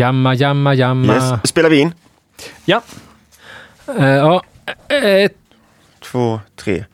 Jamma, jamma, jamma. Yes. Spelar vi in? Ja. Eh, ja, ett, Två, tre.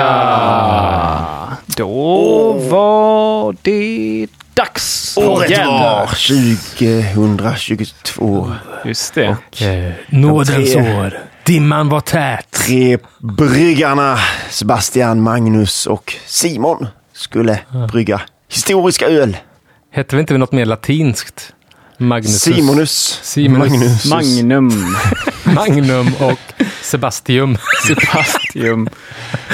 Halleluja! Då var det dags. Året Jävlar. var 2022. Just det. Eh, nådens Tre. år. Dimman var tät. Tre bryggarna, Sebastian, Magnus och Simon, skulle brygga historiska öl. Hette vi inte något mer latinskt? Magnus. Simonus, Simonus. Magnus. Magnum. Magnum och Sebastium. Sebastium.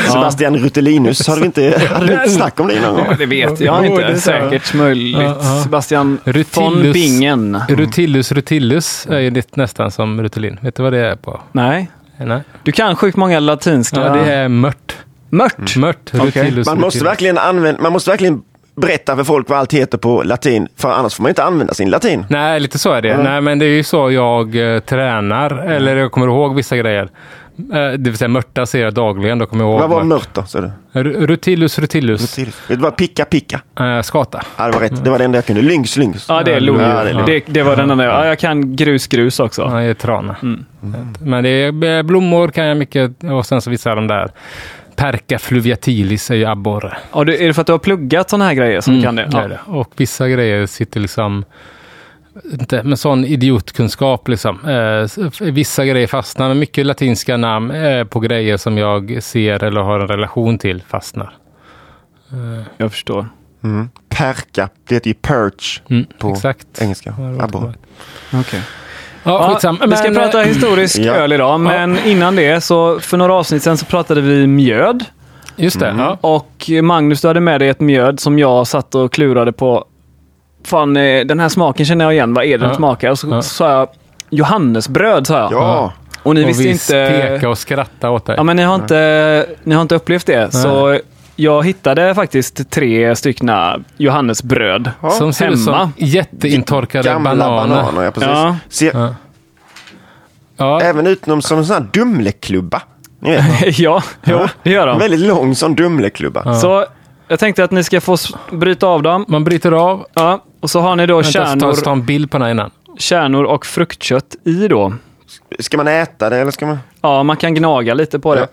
Sebastian Rutelinus. Hade vi inte, hade vi inte snack om det någon gång? Det vet jag det inte. är så. Säkert möjligt. Ja, ja. Sebastian von Rutillus. Bingen. Rutillus rutillus är ju lite nästan som Rutulin. Vet du vad det är på? Nej. Nej. Du kan sjukt många latinska. Ja, det är mört. Mört. Mört. Okej. Rutillus Man måste verkligen använda, man måste verkligen berätta för folk vad allt heter på latin, för annars får man inte använda sin latin. Nej, lite så är det. Ja. Nej, men det är ju så jag eh, tränar. Eller jag kommer ihåg vissa grejer. Eh, det vill säga mörta ser jag dagligen. Då kommer jag ihåg. Vad var vart- mört då? sa du? R- Rutillus rutillus. Rutilus. Det var picka picka. Eh, skata. Ja, det var rätt. Det var det enda jag kunde. Lynx lynx. Ja, det är log. Ja, det är det, det var den enda. Ja, jag kan grus grus också. Ja, det är trana. Mm. Men det är eh, blommor kan jag mycket. Och sen så vissa av de där. Perca fluviatilis är ju abborre. Ja, det, är det för att du har pluggat sådana här grejer som du kan det? Mm, det. Och vissa grejer sitter liksom inte med sån idiotkunskap liksom. Eh, vissa grejer fastnar, men mycket latinska namn eh, på grejer som jag ser eller har en relation till fastnar. Jag förstår. Mm. Perka. Det heter ju perch Mm, på exakt. engelska. Ja, Abborre. Okej. Ja, Ja, skitsamma. vi ska Men, prata eh, historisk Ja. öl idag, men innan det så för några avsnitt sen så pratade vi mjöd. Just det. Ja. Och Magnus, du hade med dig ett mjöd som jag satt och klurade på. Fan, eh, den här smaken känner jag igen. Vad är det den Ja. smakar? Och så Ja. sa jag Johannesbröd, sa jag. Ja. Och ni och visste vi inte... pekade och skrattade åt dig. Ja, men ni har inte, ni har inte upplevt det. Så jag hittade faktiskt tre styckna Johannesbröd som ser ut hemma. som jätteintorkade Gamla bananer. bananer. ja, precis. Ja. Ser Ja. Ja, även ut som som en sån här Dumleklubba. Ni vet. ja, jo, det gör de. väldigt lång sån Dumleklubba. Så jag tänkte att ni ska få bryta av dem. man bryter av. Ja, och så har ni då Vänta, kärnor, så ta en bild på den här innan. kärnor och fruktkött i då. Ska man äta det eller ska man? Ja, man kan gnaga lite på det. Ja.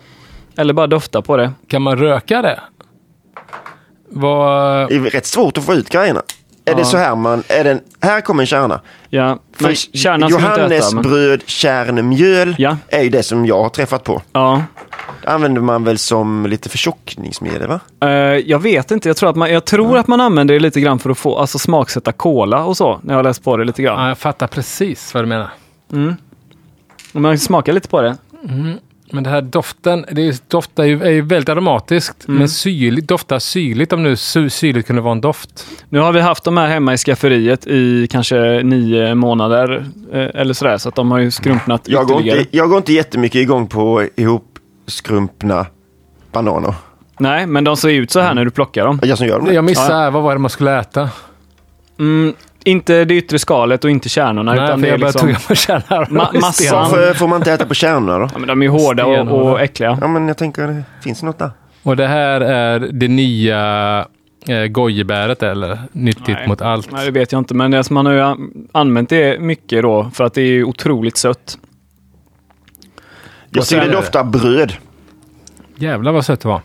Eller bara dofta på det. Kan man röka det? Vad... Det är rätt svårt att få ut grejerna. Är det så här man, är den, här kommer en kärna. Ja, men kärnan ska du inte äta. Men... Johannesbröd, kärnmjöl Ja. är ju det som jag har träffat på. Ja. Det använder man väl som lite förtjockningsmedel va? Eh, jag vet inte, jag tror, att man, jag tror att man använder det lite grann för att få alltså, smaksätta cola och så. När jag har läst på det lite grann. Ja, jag fattar precis vad du menar. Om man smakar lite på det. Men det här doften, det är, doftar ju, är ju väldigt aromatiskt, Mm. men syrligt, doftar syrligt om nu sy, syrligt kunde vara en doft. Nu har vi haft de här hemma i skafferiet i kanske nio månader eh, eller sådär. Så att de har ju skrumpnat Jag går, inte, jag går inte jättemycket igång på ihopskrumpna bananer. Nej, men de ser ut så här när du plockar dem. Jag som gör Jag det. missade, vad var det man skulle äta? Mm, inte det yttre skalet och inte kärnorna. Nej, utan för det är jag liksom... tugga på kärnan. Ma- massan. Varför får man inte äta på kärnorna då? Ja, men de är ju hårda och, och äckliga. Ja men jag tänker, det finns något där? Och det här är det nya eh, gojibäret eller? Nyttigt Nej. mot allt. Nej, det vet jag inte. Men det, som man har ju an- använt det mycket då för att det är ju otroligt sött. Jag tycker det doftar bröd. Jävlar vad sött det var.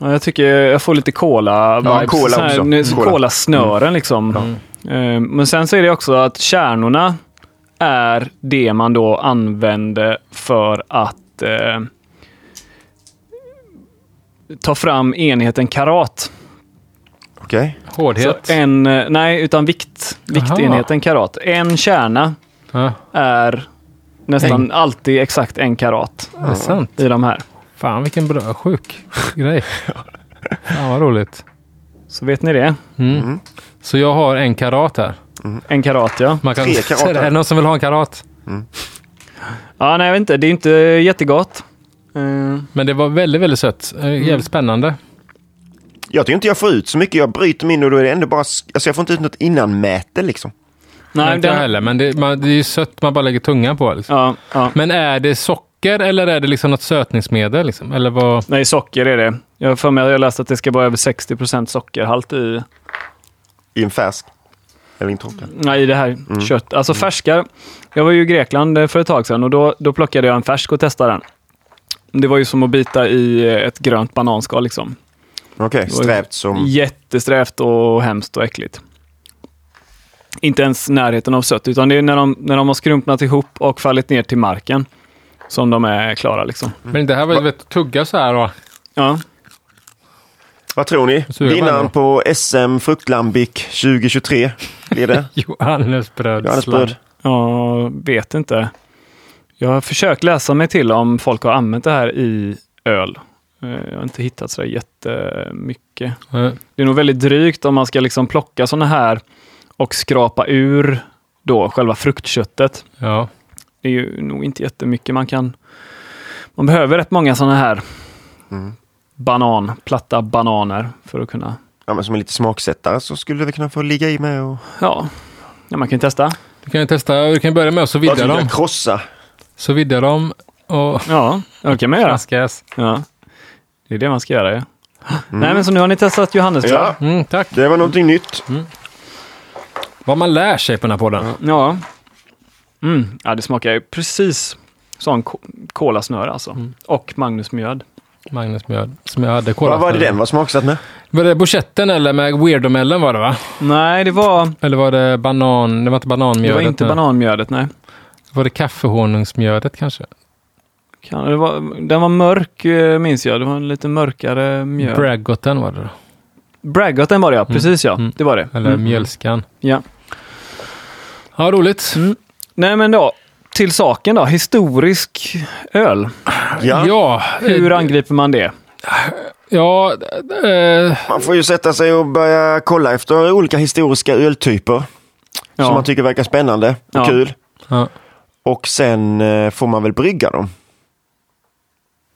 Ja, jag tycker jag får lite cola Ja, cola här, Cola. Cola-snören liksom. Eh, Men sen så är det också att kärnorna är det man då använder för att eh, ta fram enheten karat. Okej. Hårdhet. Så en, eh, nej, utan vikt. Viktenheten karat. En kärna Ja, är nästan alltid exakt en karat det är sant. i de här. Fan vilken bra, sjuk grej. Fan vad roligt. Så vet ni det. Mm. Så jag har en karat här. En karat ja. Man kan, Tre karater. Är det någon som vill ha en karat? Ja, nej jag vet inte. Det är inte jättegott. Eh, Men det var väldigt, väldigt sött. Eh, Jävligt spännande. Jag tycker inte jag får ut så mycket. Jag bryter min och då är det ändå bara... Alltså jag får inte ut något innanmäte liksom. Nej, nej, inte jag den, heller. Men det, man, det är ju sött man bara lägger tungan på. Liksom. ja, ja. Men är det socker eller är det liksom något sötningsmedel? Liksom? Eller vad? Nej, socker är det. Jag har för mig att jag läst att det ska vara över 60% sockerhalt i, I en färsk. Eller torkad. nej, det här kött. Alltså färskar. Jag var ju i Grekland eh, för ett tag sedan och då, då plockade jag en färsk och testade den. Det var ju som att bita i eh, ett grönt bananskal liksom. Okej, ju- strävt som... Jättesträvt och hemskt och äckligt. Inte ens närheten av sött, utan det är när de, när de har skrumpnat ihop och fallit ner till marken som de är klara. Liksom. Men det här var ju tugga så här. Och, Ja. Vad tror ni? Vinnaren på SM Fruktlambic 2023 blir det? Johannesbröd. Johannesbröd. Jag vet inte. Jag har försökt läsa mig till om folk har använt det här i öl. Eh, Jag har inte hittat så jättemycket. Eh, Det är nog väldigt drygt om man ska liksom plocka sådana här och skrapa ur då själva fruktköttet. Ja. Det är ju nog inte jättemycket man kan... Man behöver rätt många sådana här banan, platta bananer för att kunna... Ja, men som en lite smaksättare så skulle det kunna få ligga i med och... Ja, ja man kan ju testa. Du kan ju testa. Du kan börja med att så skulle dem. krossa. Så vidga dem och Ja, det kan man göra. flaskas. Ja. Det är det man ska göra. Ja. Nej, men så nu har ni testat Johannesbröd. Ja, Mm, tack. det var någonting nytt. Vad man lär sig på den här podden. Ja. Mm. ja, det smakar ju precis som ko- kolasnöre alltså. Och Magnus mjöd. Magnus mjöd. Som jag hade Vad kollat. var det den var smaksatt med? Var det bouchetten eller med weirdomellen var det va? Nej, det var, Eller var det banan? Det var inte det bananmjödet. var inte nej. bananmjödet. Nej. Var det kaffehonungsmjödet kanske? Kan, det var, den var mörk eh, minns jag. Det var en lite mörkare mjöd. Braggoten var det då. Braggoten var det ja, precis ja. Mm. Det var det. Eller Mm. mjölskan. Ja. Ja, roligt. Nej men då, till saken då. Historisk öl. Ja, Ja, Hur eh, angriper man det? ja eh, man får ju sätta sig och börja kolla efter olika historiska öltyper. Ja. Som man tycker verkar spännande och Ja. kul. ja. Och sen eh, får man väl brygga dem.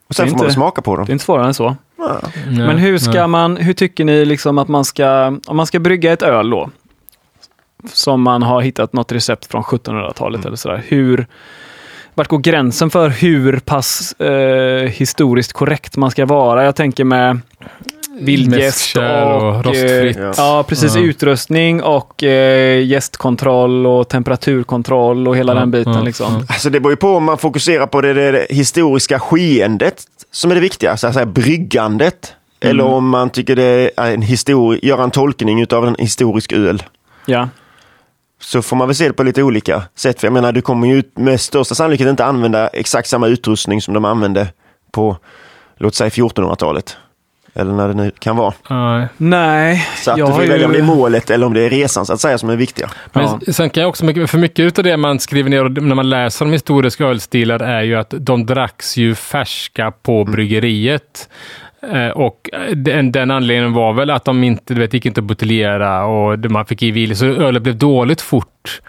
Och sen får man inte- väl smaka på dem. Det är inte svårare än så. Ja. Nej, Men hur ska nej. man, hur tycker ni liksom att man ska, om man ska brygga ett öl då, som man har hittat något recept från 1700-talet eller sådär, hur, vart går gränsen för hur pass eh, historiskt korrekt man ska vara? Jag tänker med vildgäst och och, rostfritt. eh, ja, precis. Ja. Utrustning och eh, gästkontroll och temperaturkontroll och hela Ja, den biten. ja, liksom. ja. Alltså det beror ju på om man fokuserar på det, det, det historiska skeendet som är det viktiga, så att säga bryggandet. Eller om man tycker det är en histori- göra en tolkning utav en historisk öl. Ja. Så får man väl se det på lite olika sätt. För jag menar, du kommer ju med största sannolikhet inte använda exakt samma utrustning som de använde på, låt säga 1400-talet. Eller när det nu kan vara. Nej. Nej, Så att jag du får har välja om det är ju... målet eller om det är resan så att säga som är viktiga. Men Ja. sen kan jag också, för mycket av det man skriver ner och när man läser om historiska ölstilar är ju att de dracks ju färska på bryggeriet. Eh, och eh, den, den anledningen var väl att de inte, du vet, gick inte att buteljera och man fick i vil, så ölet blev dåligt fort.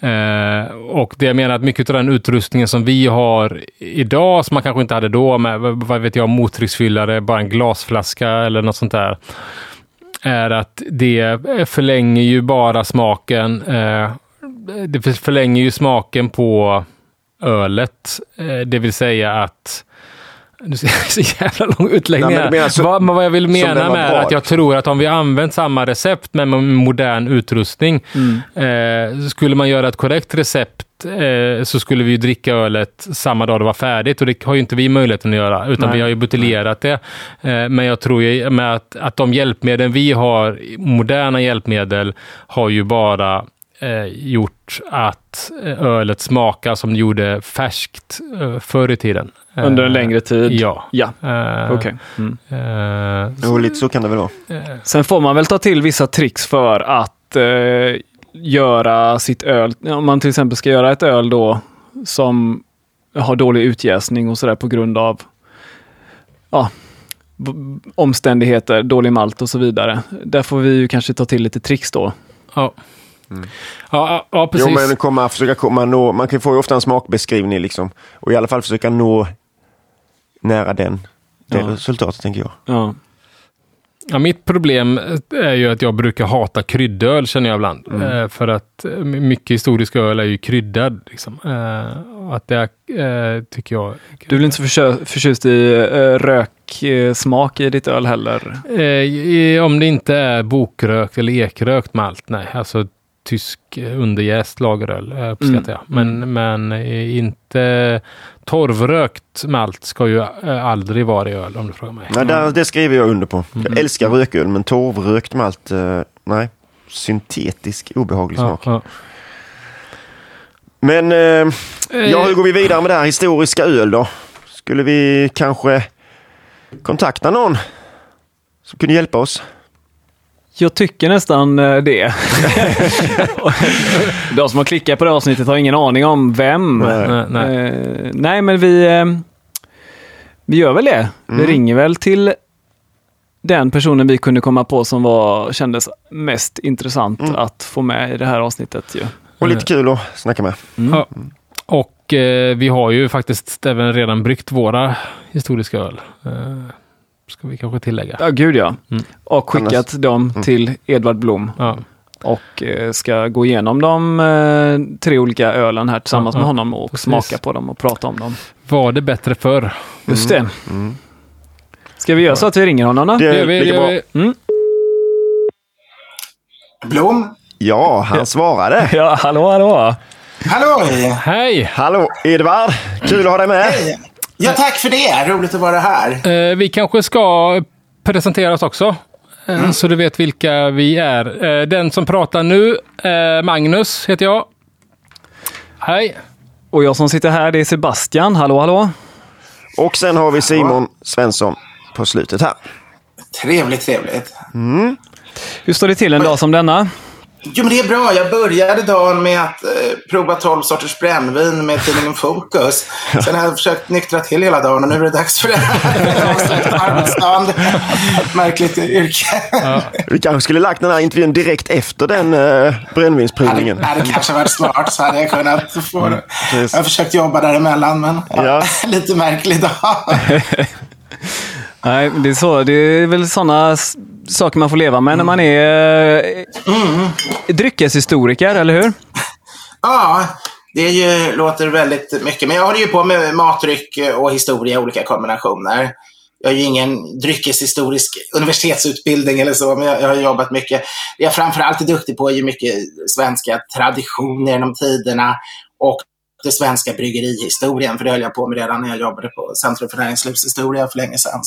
Eh, och det jag menar att mycket av den utrustningen som vi har idag, som man kanske inte hade då, med vad vet jag, mottrycksfyllare, bara en glasflaska eller något sånt där är att det förlänger ju bara smaken. Eh, det förlänger ju smaken på ölet. Eh, det vill säga att nu ska jag så jävla lång utläggning Nej, men du här. menar så- vad, vad jag vill mena med bra, att jag tror att om vi använt samma recept med modern utrustning, Mm. eh, skulle man göra ett korrekt recept eh, så skulle vi ju dricka ölet samma dag det var färdigt och det har ju inte vi möjligheten att göra, utan Nej. vi har ju buteljerat det. Eh, men jag tror ju med att, att de hjälpmedel vi har, moderna hjälpmedel, har ju bara eh, gjort att eh, ölet smakar som det gjorde färskt eh, förr i tiden. Eh, Under en längre tid? Ja. Ja, Eh, okej. Mm. eh, lite så kan det väl vara. Sen får man väl ta till vissa tricks för att eh, göra sitt öl. Om man till exempel ska göra ett öl då som har dålig utjäsning och sådär på grund av ja, omständigheter, dålig malt och så vidare. Där får vi ju kanske ta till lite tricks då. ja. Ja, ja, ja, precis. Jo, men komma, försöka komma nå, man kan få ju ofta en smakbeskrivning liksom. Och i alla fall försöka nå nära den, det Ja. resultatet tänker jag. Ja. Ja, mitt problem är ju att jag brukar hata kryddöl känner jag ibland. Mm. Eh, för att eh, mycket historisk öl är ju kryddad. Liksom. Eh, att det eh, tycker jag... Du väl inte så försö- förtjust i uh, röksmak i ditt öl heller? Eh, i- om det inte är bokrökt eller ekrökt malt, nej. Alltså tysk eh, underjäst lageröl eh, uppskattar jag. Men, men eh, inte torvrökt malt ska ju aldrig vara i öl om du frågar mig. Nej, där, det skriver jag under på. Mm. Jag älskar rököl men torvrökt malt, nej. Syntetisk obehaglig Ja, smak. ja. Men eh, Eh, ja, hur går vi vidare med det här historiska öl då? Skulle vi kanske kontakta någon som kunde hjälpa oss? Jag tycker nästan eh, det. De som har klickat på det avsnittet har ingen aning om vem. Nej. Nej, nej. Eh, nej, men vi, eh, vi gör väl det. Vi ringer väl till den personen vi kunde komma på som var, kändes mest intressant att få med i det här avsnittet. Ju. Och lite kul att snacka med. Ja. Och eh, vi har ju faktiskt även redan bryggt våra historiska öl. Eh, ska vi kanske tillägga. Ja, gud ja. Mm. Och skickat dem till Edvard Blom. Ja. Och eh, ska gå igenom de eh, tre olika ölen här tillsammans Ja, med honom och Precis. smaka på dem och prata om dem. Var det bättre förr? Just det. Ska vi göra så att vi ringer honom då? Det gör vi, gör vi. Blom? Ja, han svarade. Ja, hallå, hallå. Halloj! Hej! Hallå Edvard, kul att ha dig med. Hej! Ja, tack för det. Roligt att vara här. Eh, vi kanske ska presentera oss också. eh, Så du vet vilka vi är. Eh, den som pratar nu, Magnus heter jag. Hej! Och jag som sitter här, det är Sebastian. Hallå, hallå. Och sen har vi Simon Svensson på slutet här. Trevligt, trevligt. Hur står det till en dag som denna? Jo, men det är bra. Jag började dagen med att eh, prova 12 sorters brännvin med tidningen Fokus. Sen har jag försökt nyktra till hela dagen och nu är det dags för det här. Ett märkligt yrke. Vi kanske skulle lagt den här intervjun direkt efter den uh, brännvinsprovningen. Det hade kanske varit smart så hade jag kunnat få det. precis. Jag har försökt jobba däremellan, men ja, Ja. lite märklig dag. Nej, det är, så, det är väl sådana saker man får leva med när man är eh, dryckeshistoriker, eller hur? Ja, det är ju, låter väldigt mycket. Men jag håller ju på med matdryck och historia i olika kombinationer. Jag har ju ingen dryckeshistorisk universitetsutbildning eller så, men jag, jag har jobbat mycket. Det jag framförallt är duktig på är ju mycket svenska traditioner genom tiderna och det svenska bryggerihistorien, för det höll jag på med redan när jag jobbade på Centrum för näringslivshistoria för länge sedan.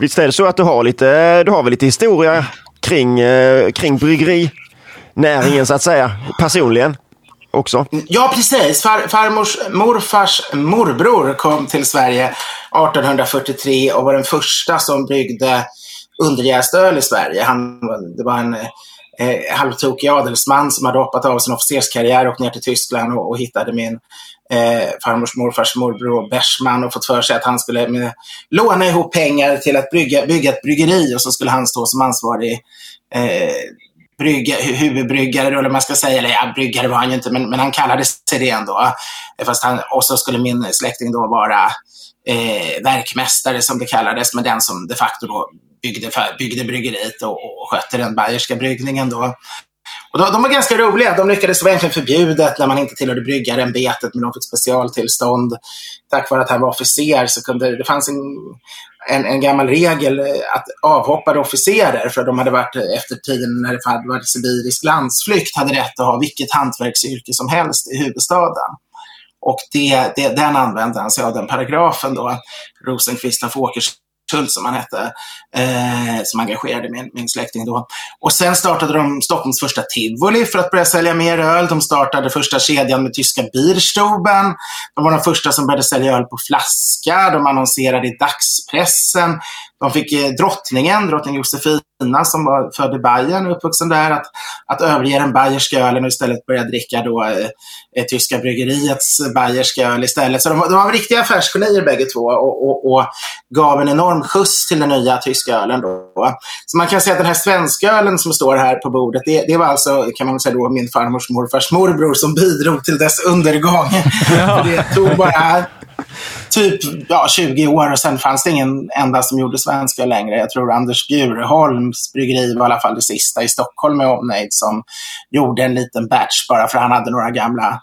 Visst är det så att du har lite, eh, du har väl lite historia kring, eh, kring bryggerinäringen så att säga, personligen också? Ja, precis. Far, farmors morfars morbror kom till Sverige 1843 och var den första som byggde underjäst öl i Sverige. Han, det var en eh, halvtokig adelsman som hade hoppat av sin officerskarriär och ner till Tyskland och, och hittade min eh, farmors morfars morbror Bersman och fått för sig att han skulle med, låna ihop pengar till att brygga, bygga ett bryggeri och så skulle han stå som ansvarig eh, brygga, huvudbryggare, eller vad man ska säga. Eller ja, bryggare var han ju inte, men, men han kallade sig det ändå. Eh, fast han, och så skulle min släkting då vara eh, verkmästare, som det kallades, men den som de facto då byggde, byggde bryggeriet och, och skötte den bayerska bryggningen då. Och de, de var ganska roliga. De lyckades, det var egentligen förbjudet när man inte tillhörde bryggarämbetet, men de fick specialtillstånd. Tack vare att han var officer så kunde det fanns en, en, en gammal regel att avhoppade officerer, för de hade varit efter tiden när det hade varit sibirisk landsflykt, hade rätt att ha vilket hantverksyrke som helst i huvudstaden. Och det, det, den använde han sig av, den paragrafen då, Rosenqvist af Åkershult som han hette, eh, som engagerade min, min släkting då. Och sen startade de Stockholms första tivoli för att börja sälja mer öl. De startade första kedjan med tyska Bierstuben. De var de första som började sälja öl på flaska. De annonserade i dagspressen. De fick eh, drottningen, drottning Josefina, som var född i Bayern och uppvuxen där, att, att överge den bayerska ölen och istället börja dricka då, eh, eh, tyska bryggeriets bayerska öl istället. Så de, de var riktiga affärsgenier bägge två och, och, och gav en enorm skjuts till den nya tyska ölen. Då. Så man kan säga att den här svenska ölen som står här på bordet, det, det var alltså, kan man säga då, min farmors morfars morbror som bidrog till dess undergång. För det tog bara typ ja, 20 år och sen fanns det ingen enda som gjorde svenska längre. Jag tror Anders Bjurholms bryggeri var i alla fall det sista i Stockholm med omnejd som gjorde en liten batch bara för han hade några gamla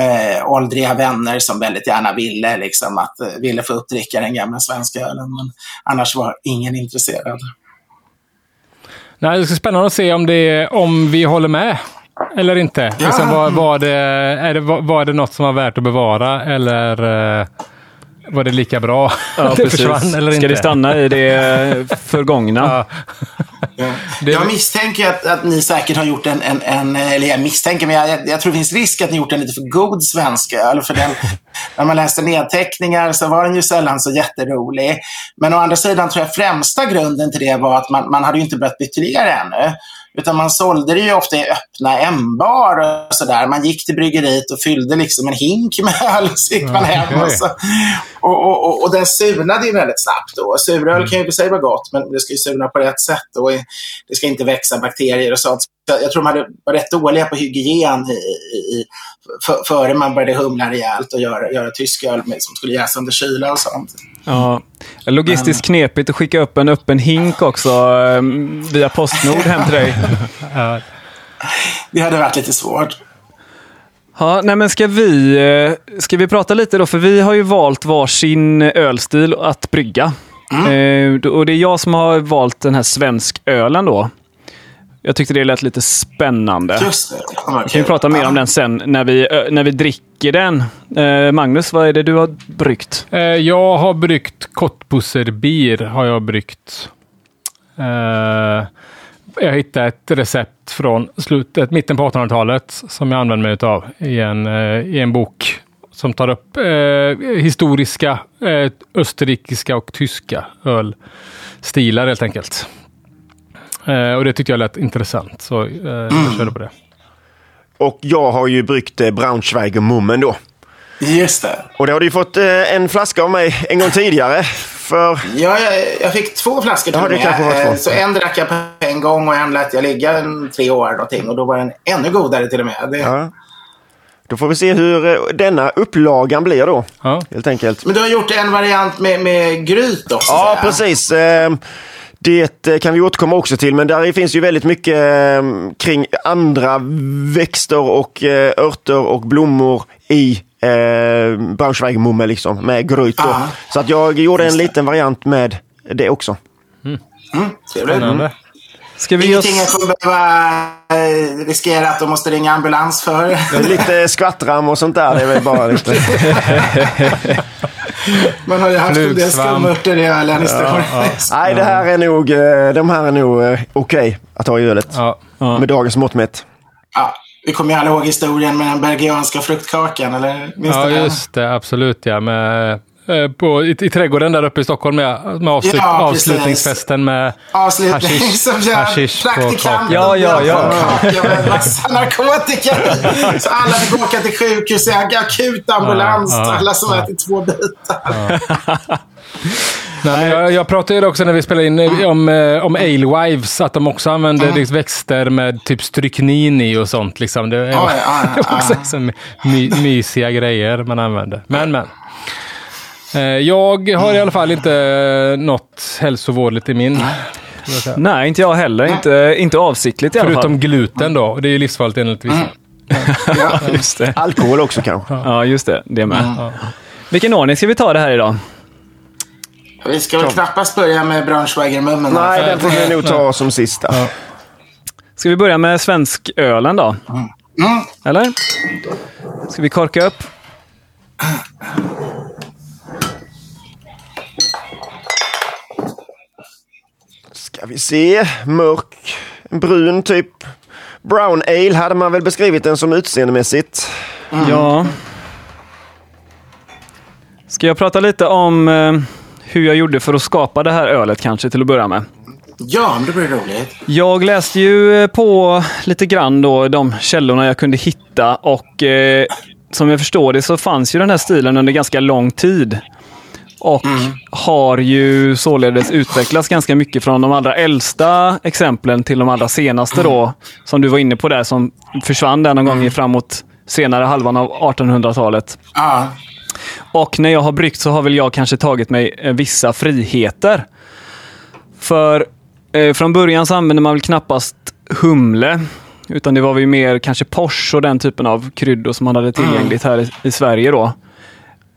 eh, åldriga vänner som väldigt gärna ville, liksom, att, eh, ville få uppdricka den gamla svenska ölen. Men annars var ingen intresserad. Nej, det ska spännande att se om, det, om vi håller med eller inte. Ja. Liksom, var, var, det, är det, var, var det något som var värt att bevara eller eh, var det lika bra Ja, att det precis. försvann eller Ska inte? det stanna i det förgångna? Ja. Jag misstänker att, att ni säkert har gjort en, en, en eller jag misstänker, men jag, jag, jag tror det finns risk att ni gjort en lite för god svenska. Eller för den, när man läste nedteckningar så var den ju sällan så jätterolig. Men å andra sidan tror jag främsta grunden till det var att man, man hade ju inte börjat buteljera ännu. Utan man sålde det ju ofta i öppna ämbar och sådär. Man gick till bryggeriet och fyllde liksom en hink med öl och så gick man hem. Och, så, och, och, och, och den surnade ju väldigt snabbt då. Suröl kan ju för sig vara gott, men det ska ju surna på rätt sätt. Och det ska inte växa bakterier och sånt. Jag tror de hade, var rätt dåliga på hygien i, i, i, för, före man började humla rejält och göra, göra tysk öl med, som skulle jäsa under kyla och sånt. Ja. Logistiskt knepigt att skicka upp en öppen hink också eh, via Postnord hem till dig. Ja. Det hade varit lite svårt. Ja, nej men ska vi, eh, ska vi prata lite då? För vi har ju valt varsin ölstil att brygga. Eh, då- och det är jag som har valt den här svensk ölen då. Jag tyckte det lät lite spännande. Just det. vara Vi kan ju prata mer om den sen när vi, när vi dricker den. Eh, Magnus, vad är det du har bryggt? Eh, Jag har bryggt Kottbusser har jag bryggt. Eh, Jag hittade ett recept från slutet, mitten på 1800-talet som jag använder mig av i en, eh, i en bok som tar upp eh, historiska eh, österrikiska och tyska ölstilar helt enkelt. Eh, och det tyckte jag lät intressant, så eh, jag körde på det. Och jag har ju bryggt eh, Braunschweiger Mummen då. Just det. Och det har du ju fått eh, en flaska av mig en gång tidigare. För Ja, jag, jag fick två flaskor till Ja, det med. kanske var två. Eh, Så en drack jag på en gång och en lät jag ligga en tre år någonting. Och då var den ännu godare till och med. Det, ja, då får vi se hur eh, denna upplagan blir då. Ja. Helt enkelt. Men du har gjort en variant med, med gryt också? Ja, precis. Eh, Det eh, kan vi återkomma också till, men där finns ju väldigt mycket eh, kring andra växter och eh, örter och blommor i eh, Braunschweigermumme liksom, med gryt. då. Ja. Så att jag gjorde en liten variant med det också. Mm, trevligt. Spännande. Ska vi ge Ingenting jag kommer behöva eh, riskera att de måste ringa ambulans för. Lite skvattram och sånt där. Det är väl bara lite... Man har ju haft en del skumörter i ölen historiskt. Nej, det här är nog, eh, de här är nog eh, okej att ha i ölet. Ja. Med dagens mått mätt. Ja, vi kommer ju alla ihåg historien med den bergianska fruktkakan, eller? Minns Ja, just det. Absolut, ja. Med, på, i, I trädgården där uppe i Stockholm med, med avslut, Ja, avslutningsfesten med Avslutning hashish, som gör hashish på praktikanten kakan. Ja, ja, ja. kaka med massa narkotika i. Så alla fick åka till sjukhus i akut ambulans. Ja, ja, alla som ätit två bitar. Nej, men jag, jag pratade ju också när vi spelade in eh, om, eh, om Alewives, att de också använder liksom växter med typ stryknin i och sånt. Liksom. Det är Oj, ja, ja, det är också ja. liksom my, mysiga grejer man använder. Men, men. Eh, Jag har i alla fall inte något hälsovådligt i min. Nej, inte jag heller. Inte, inte avsiktligt i alla fall. Förutom gluten då. och Det är ju livsfarligt enligt vissa. Ja. Just det. Alkohol också kanske. Ja, just det. Det med. Vilken ordning ska vi ta det här idag? Vi ska väl knappast börja med Braunschweigermummen. Nej, den får vi nog ta som sista. Ska vi börja med svenskölen då? Eller? Ska vi korka upp? Ska vi se. Mörk, brun typ. Brown ale hade man väl beskrivit den som utseendemässigt. Ja. Ska jag prata lite om eh, hur jag gjorde för att skapa det här ölet kanske till att börja med? Ja, men det blir roligt. Jag läste ju på lite grann då de källorna jag kunde hitta och eh, som jag förstår det så fanns ju den här stilen under ganska lång tid. Och har ju således utvecklats ganska mycket från de allra äldsta exemplen till de allra senaste då. Som du var inne på där som försvann där någon gång i framåt senare halvan av 1800-talet. Ja. Och när jag har bryggt så har väl jag kanske tagit mig eh, vissa friheter. För eh, från början så använde man väl knappast humle. Utan det var väl mer kanske Porsche och den typen av kryddor som man hade tillgängligt här i, i Sverige då.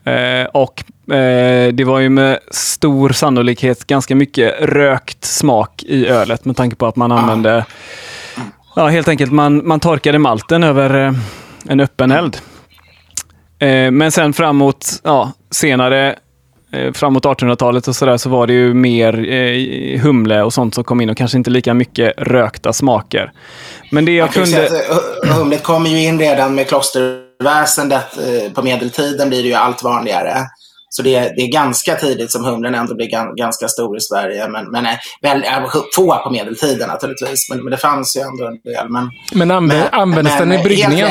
Eh, och eh, det var ju med stor sannolikhet ganska mycket rökt smak i ölet med tanke på att man använde, ja helt enkelt man, man torkade malten över eh, en öppen eld. Eh, men sen framåt, ja, senare eh, framåt 1800-talet och sådär så var det ju mer eh, humle och sånt som kom in och kanske inte lika mycket rökta smaker. Men det jag kunde... humlet kommer ju in redan med klosterväsendet. Uh, på medeltiden blir det ju allt vanligare. Så det, det är ganska tidigt som humlen ändå blir gan, ganska stor i Sverige. Men, men nej, väl, få på medeltiden naturligtvis. Men, men det fanns ju ändå en del. Men, Men anv- användes den i bryggningen?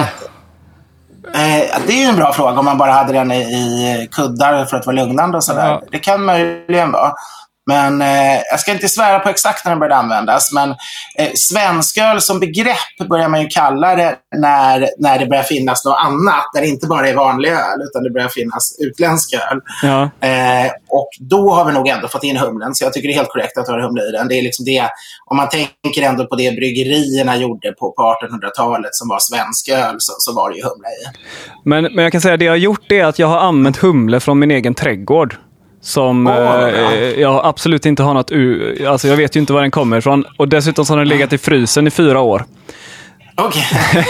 Eh, det är ju en bra fråga om man bara hade den i, i kuddar för att vara lugnande och sådär. Ja. Det kan möjligen vara. Men eh, jag ska inte svära på exakt när den började användas. Men eh, svensköl som begrepp börjar man ju kalla det när, när det börjar finnas något annat. När det inte bara är vanlig öl, utan det börjar finnas utländsk öl. Ja. Eh, och då har vi nog ändå fått in humlen, så jag tycker det är helt korrekt att ha humle i den. Det är liksom det, om man tänker ändå på det bryggerierna gjorde på, på 1800-talet som var svensk öl, så, så var det ju humle i. Men, men jag kan säga att det jag har gjort är att jag har använt humle från min egen trädgård. Som bra. eh, jag absolut inte har något u- Alltså jag vet ju inte var den kommer ifrån. Och dessutom så har den legat i frysen i fyra år. Okej.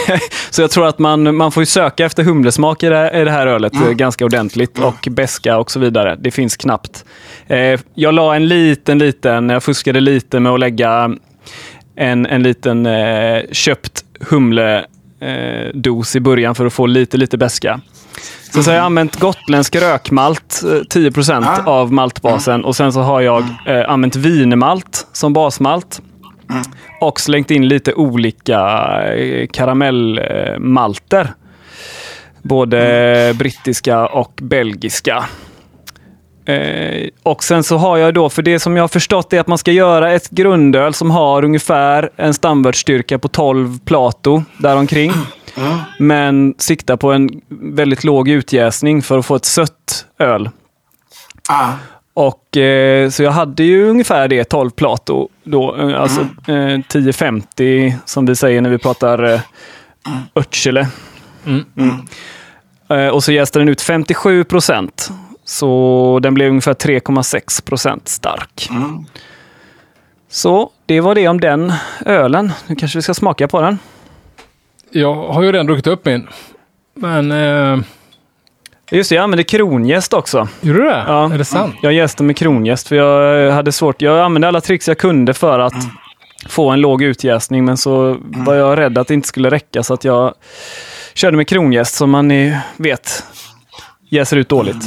Så jag tror att man, man får ju söka efter humlesmak i det, i det här ölet eh, ganska ordentligt. Och beska och så vidare. Det finns knappt. Eh, jag la en liten, liten, jag fuskade lite med att lägga en, en liten eh, köpt humledos eh, i början för att få lite, lite beska. Sen så har jag använt gotländsk rökmalt, eh, 10 Ah. av maltbasen. Och sen så har jag eh, använt wienermalt som basmalt. Och slängt in lite olika eh, karamellmalter. Både brittiska och belgiska. Eh, och sen så har jag då, för det som jag har förstått är att man ska göra ett grundöl som har ungefär en stamvärdsstyrka på 12 plato däromkring. Men sikta på en väldigt låg utjäsning för att få ett sött öl. Ah. Och eh, Så jag hade ju ungefär det, 12 plato. Då, eh, alltså eh, 1050 som vi säger när vi pratar eh, Örtsele. Mm. Eh, och så jäste den ut 57 procent. Så den blev ungefär 3,6 procent stark. Så det var det om den ölen. Nu kanske vi ska smaka på den. Jag har ju redan druckit upp min. Men, eh, Just det, jag använde kronjäst också. gjorde du det? Ja. Är det sant? Jag jäste med kronjäst för jag hade svårt. Jag använde alla tricks jag kunde för att få en låg utjäsning men så var jag rädd att det inte skulle räcka så att jag körde med kronjäst som man eh, vet jäser ut dåligt.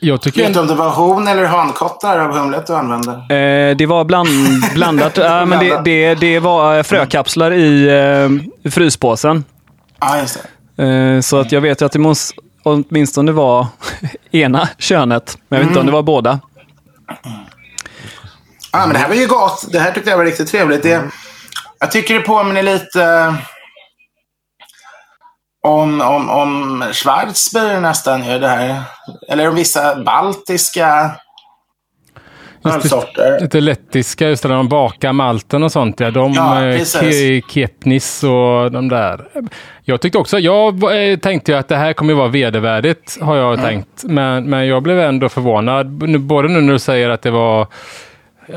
Jag tycker Vet du om det var hon eller hankottar av humlet du använde? Eh, det var bland, blandat. ja, men det, det, det var eh, frökapslar i eh, fryspåsen. Ja, just det. Eh, så att jag vet ju att det måste åtminstone var ena könet. Men jag vet inte om det var båda. Ja, men det här var ju gott. Det här tyckte jag var riktigt trevligt. Det, jag tycker det påminner lite om, om, om Schwarzbier nästan. Ju, det här. Eller om vissa baltiska ölsorter. Lite lettiska, just det, när de bakar malten och sånt. Ja, de Ja, eh, ke- Kepnis och de där. Jag tyckte också, jag eh, tänkte ju att det här kommer ju vara vedervärdigt, har jag tänkt. Men, men jag blev ändå förvånad, både nu när du säger att det var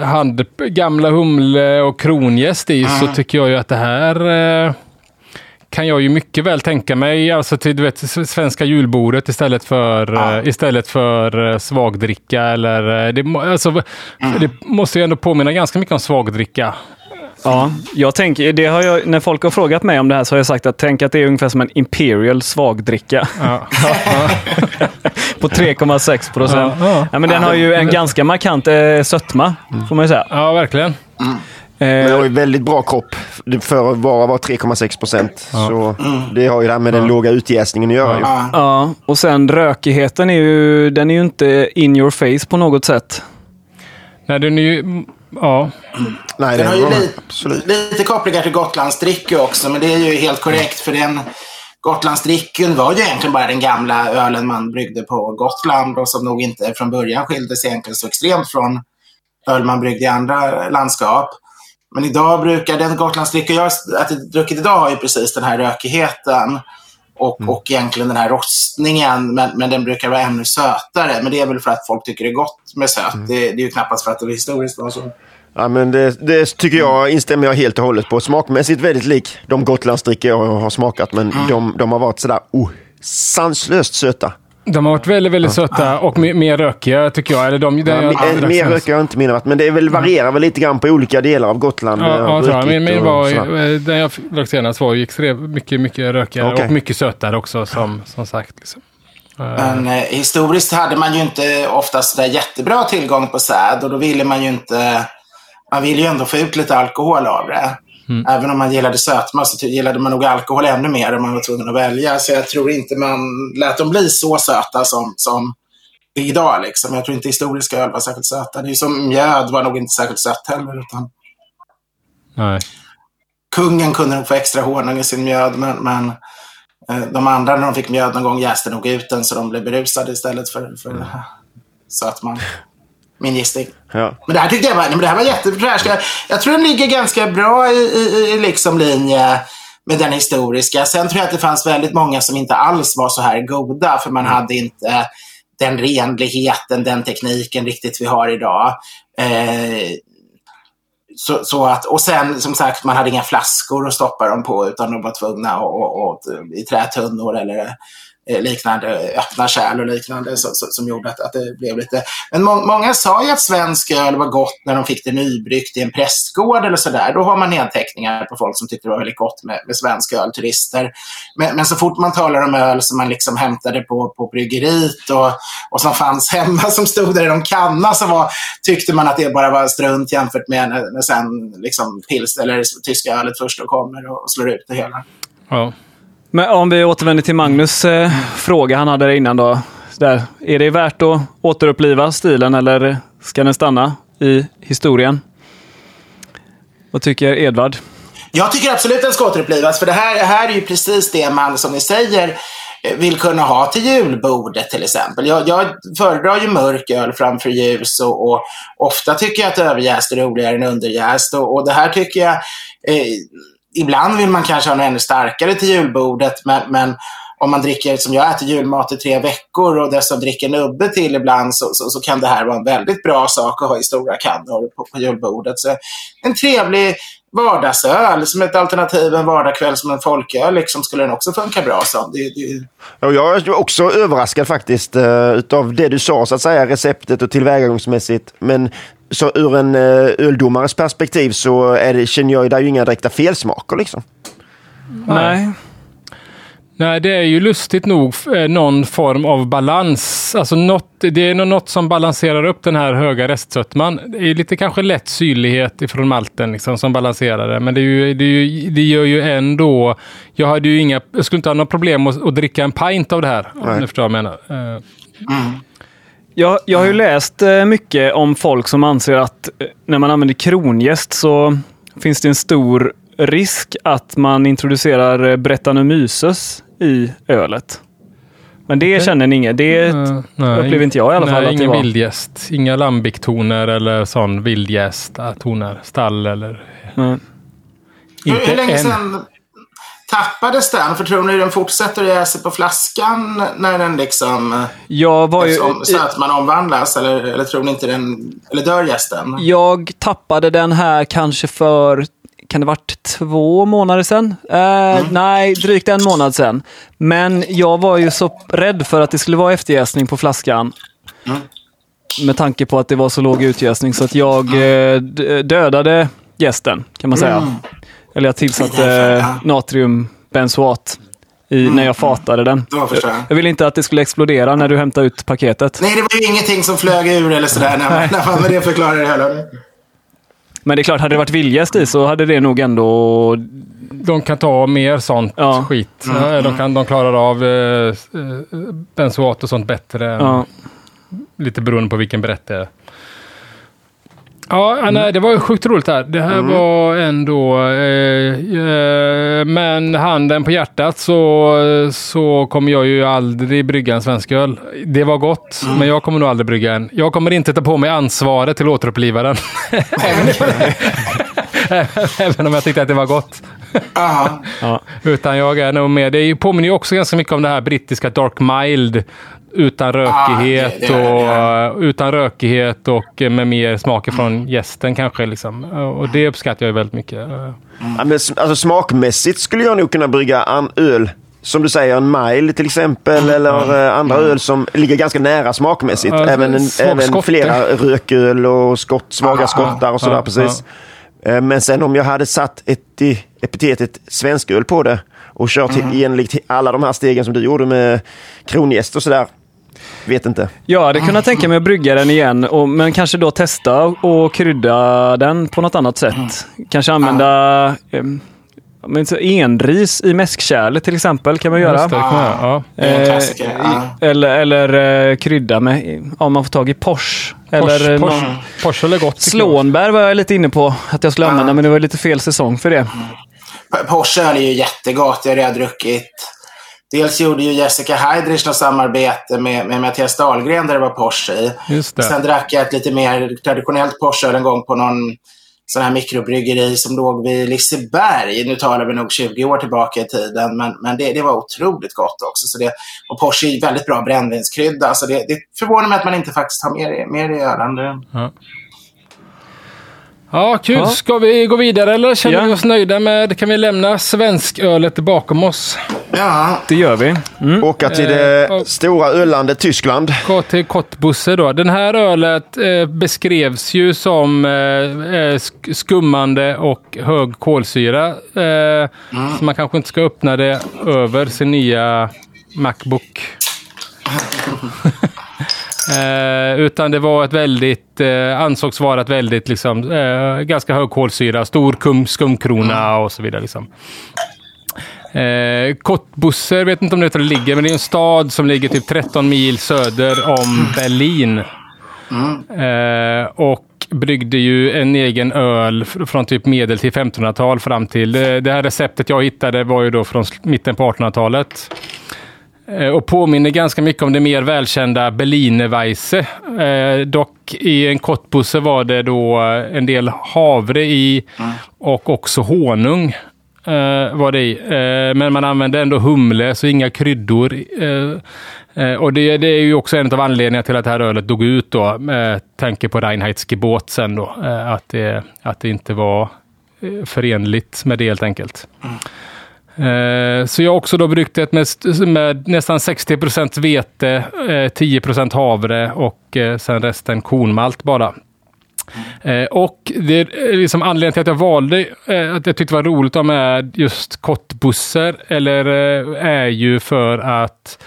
hand, gamla humle och kronjäst i, så tycker jag ju att det här eh, kan jag ju mycket väl tänka mig, alltså till du vet, svenska julbordet istället för, Ja. eh, istället för eh, svagdricka eller, eh, det, alltså, det måste ju ändå påminna ganska mycket om svagdricka. Ja, jag tänker, det har jag, när folk har frågat mig om det här så har jag sagt att tänk att det är ungefär som en Imperial svagdricka Ja. på 3,6 procent. Ja, ja. Ja, men den har ju en ganska markant eh, sötma, får man ju säga. ja, verkligen. Men Eh, har ju väldigt bra kropp för att bara vara 3,6 procent. Så det har ju det här med den låga utjäsningen att göra. ju. Ja. ja, och sen rökigheten är ju, den är ju inte in your face på något sätt. Nej, den är ju, ja. Nej, Den det har ju lite, absolut. lite kopplingar till Gotlandsdricka också, men det är ju helt korrekt för den, Gotlandsdricken var ju egentligen bara den gamla ölen man bryggde på Gotland och som nog inte från början skilde sig egentligen så extremt från öl man bryggde i andra landskap. Men idag brukar den Gotlandsdricka jag har druckit idag har ju precis den här rökigheten och, mm. och egentligen den här rostningen, men, men den brukar vara ännu sötare. Men det är väl för att folk tycker det är gott med sött. Mm. Det, det, är ju knappast för att det historiskt var så. Ja, men det, det, tycker jag instämmer jag helt och hållet på. Smakmässigt väldigt lik de Gotlandsdrickor jag har smakat, men mm. de, de har varit sådär oh, sanslöst söta. De har varit väldigt, väldigt söta och mer rökiga tycker jag. Eller de, ja, jag, mer rökiga har jag inte mina men det väl, varierar väl lite grann på olika delar av Gotland. Ja, ja tror jag. Min, min var, eh, den jag drack senast var ju extremt mycket, mycket rökigare okay. och mycket sötare också som, som sagt. Liksom. Men eh, historiskt hade man ju inte oftast där jättebra tillgång på säd och då ville man ju inte... Man ville ju ändå få ut lite alkohol av det. Mm. Även om man gillade sötma så gillade man nog alkohol ännu mer om man var tvungen att välja. Så jag tror inte man lät dem bli så söta som, som idag. Liksom. Jag tror inte historiska öl var särskilt söta. Det är som mjöd var nog inte särskilt sött heller. Utan... Nej. Kungen kunde nog få extra honung i sin mjöd, men, men eh, de andra när de fick mjöd någon gång jäste nog ut den så de blev berusade istället för, för mm. sötman min gissning. Ja. Men det här tyckte jag var, men det här var jättefräscht. Jag, jag tror den ligger ganska bra i, i, i liksom linje med den historiska. Sen tror jag att det fanns väldigt många som inte alls var så här goda, för man mm. hade inte den renligheten, den tekniken riktigt vi har idag. Eh, så, så, att, och sen som sagt, man hade inga flaskor att stoppa dem på utan de var tvungna att, att, att i trätunnor eller Eh, liknande eh, öppna kärl och liknande som, som gjorde att, att det blev lite... Men må, många sa ju att svensk öl var gott när de fick det nybryggt i en prästgård eller sådär. Då har man nedteckningar på folk som tyckte det var väldigt gott med, med svensk öl, turister. Men, men, så fort man talar om öl som man liksom hämtade på, på bryggeriet och, och som fanns hemma, som stod där i de kanna, så var, tyckte man att det bara var strunt jämfört med när, när sen liksom pils, eller tyska ölet först kommer och slår ut det hela. Ja. Men om vi återvänder till Magnus eh, fråga han hade innan då. Där. Är det värt att återuppliva stilen eller ska den stanna i historien? Vad tycker Edvard? Jag tycker absolut den ska återupplivas, för det här, det här är ju precis det man, som ni säger, eh, vill kunna ha till julbordet till exempel. Jag, jag föredrar ju mörk öl framför ljus och, och ofta tycker jag att överjäst är roligare än underjäst och, och det här tycker jag eh, ibland vill man kanske ha något ännu starkare till julbordet, men, men om man dricker, som jag äter julmat i tre veckor och dessutom dricker nubbe till ibland så, så, så, kan det här vara en väldigt bra sak att ha i stora kannor på, på julbordet. Så en trevlig vardagsöl som ett alternativ en vardagskväll som en folköl liksom, skulle den också funka bra som. Det, det... Jag är också överraskad faktiskt uh, utav det du sa, så att säga, receptet och tillvägagångsmässigt. Men så ur en uh, öldomares perspektiv så är det, känner jag där ju inga direkta felsmaker liksom. Nej. Nej, det är ju lustigt nog eh, någon form av balans. Alltså något, det är något som balanserar upp den här höga restsötman. Det är lite kanske lätt syrlighet ifrån malten liksom, som balanserar det. Men det, är ju, det, är ju, det gör ju ändå... Jag, hade ju inga, jag skulle inte ha några problem att, att dricka en pint av det här. Nej. Om du förstår vad jag menar. Uh. Mm. Jag, jag har ju läst eh, mycket om folk som anser att när man använder kronjäst så finns det en stor risk att man introducerar Brettanomyces i ölet. Men det okay. känner ni inget? Det uh, upplever inte jag i alla nej, fall. Nej, ingen vildgäst. Inga lambic-toner eller sån vildgäst-toner. Stall eller... Mm. Inte hur, länge sedan tappades den? För tror ni den fortsätter att jäsa på flaskan när den liksom... Var ju... Så att man omvandlas? Eller, eller tror ni inte den... Eller dör gästen? Jag tappade den här kanske för kan det varit två månader sedan? Eh, mm. Nej, drygt en månad sedan. Men jag var ju så rädd för att det skulle vara efterjäsning på flaskan. Mm. Med tanke på att det var så låg utjäsning så att jag eh, dödade gästen kan man säga. Mm. Eller jag tillsatte natriumbenzoat i, mm. när jag fatade den. Jag. jag ville inte att det skulle explodera när du hämtade ut paketet. Nej, det var ju ingenting som flög ur eller sådär när man, när man det förklarar det hela. Men det är klart, hade det varit vildgäst i så hade det nog ändå... De kan ta mer sånt ja. skit. Mm. De, kan, de klarar av eh, eh benzoat och sånt bättre. Ja. Lite beroende på vilken berätt Ja, nej, det var ju sjukt roligt här. Det här var ändå... Eh, eh, men handen på hjärtat så, så kommer jag ju aldrig brygga en svensk öl. Det var gott, men jag kommer nog aldrig brygga en. Jag kommer inte ta på mig ansvaret till återupplivaren. Även om jag tyckte att det var gott. Ja. Utan jag är nog med. Det påminner ju också ganska mycket om det här brittiska Dark Mild. Utan rökighet, det- det är det, och, utan rökighet och med mer smaker från gästen kanske. Liksom. Och det uppskattar jag väldigt mycket. Ja, men, alltså, smakmässigt skulle jag nog kunna brygga an öl. Som du säger, en mile till exempel. Eller eh, andra öl som ligger ganska nära smakmässigt. Ja, även, en, även flera rököl och skott, svaga Ja, skottar och sådär. ja, precis. Eh, Men sen om jag hade satt ett, epitetet svensköl på det och kört mm. enligt alla de här stegen som du gjorde med kronjäst och sådär. Vet inte. Jag hade kunnat tänka mig att brygga den igen, och, men kanske då testa och krydda den på något annat sätt. Kanske använda eh, men så enris i mäskkärlet till exempel kan man göra. Just det, kan man göra. Ja. Eh. Eller, eller eh, krydda med, om man får tag i Porsche. Eller Porsche, någon, Porsche är gott. Slånbär var jag lite inne på att jag skulle använda, men det var lite fel säsong för det. Porsche är ju jättegott. Det har jag druckit. Dels gjorde ju Jessica Heidrich något samarbete med, med Mattias Dahlgren där det var Porsche i. Just det. Sen drack jag ett lite mer traditionellt Porsche en gång på någon sån här mikrobryggeri som låg vid Liseberg. Nu talar vi nog 20 år tillbaka i tiden, men, men det, det var otroligt gott också. Så det, och Porsche är väldigt bra brännvinskrydda, så det, det förvånar mig att man inte faktiskt har mer, i- mer i ölen. Det- Ja, kul. Ja. Ska vi gå vidare eller känner Ja. vi oss nöjda med, kan vi lämna svenskölet bakom oss? Ja, Det gör vi. Mm. Åka till det Eh, stora öllandet Tyskland. Till Kottbusse då. Den här ölet eh, beskrevs ju som eh, eh, sk- skummande och hög kolsyra. Eh, Så man kanske inte ska öppna det över sin nya Macbook. Eh, utan det var ett väldigt, eh, ansågs vara ett väldigt, liksom, eh, ganska hög kolsyra, stor kum, skumkrona och så vidare. Liksom. Eh, Kottbusser, vet inte om det är där det ligger, men det är en stad som ligger typ 13 mil söder om Berlin. Eh, och bryggde ju en egen öl fr- från typ medel till 1500-tal fram till... eh, Det här receptet jag hittade var ju då från mitten på 1800-talet. Eh, Och påminner ganska mycket om det mer välkända Berlinerweisse. Eh, dock i en kottbusse var det då en del havre i och också honung. Eh, var det i. Eh, men man använde ändå humle, så inga kryddor. Eh, eh, och det, det är ju också en av anledningarna till att det här ölet dog ut då, med tanke på Reinheitsgebot sen då. Eh, att, det, att det inte var eh, förenligt med det helt enkelt. Eh, så jag har också då bryggt ett med, med nästan 60 vete, eh, 10% havre och sen resten kornmalt bara. Eh, Och det är liksom anledningen till att jag valde eh, att jag tyckte det var roligt att ha med just kottbusser eller eh, är ju för att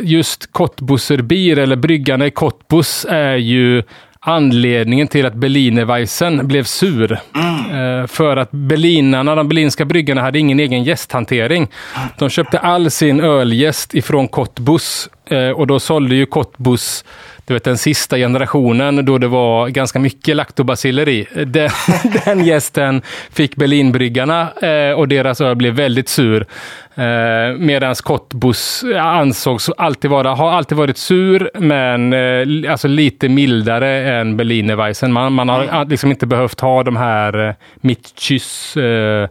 just kottbusserbier eller bryggarna i kottbuss är ju anledningen till att Berlinerweisen blev sur. Eh, för att berlinarna, de berlinska bryggarna hade ingen egen gästhantering. De köpte all sin ölgäst ifrån Kottbus eh, och då sålde ju Kottbus du vet den sista generationen då det var ganska mycket laktobaciller i. Den, den gästen fick Berlinbryggarna eh, och deras öl blev väldigt sur. Eh, Medan Kottbus ansågs alltid vara, har alltid varit sur, men eh, alltså lite mildare än Berlinerweisen. Man, man har liksom inte behövt ha de här eh, Mitchys eh,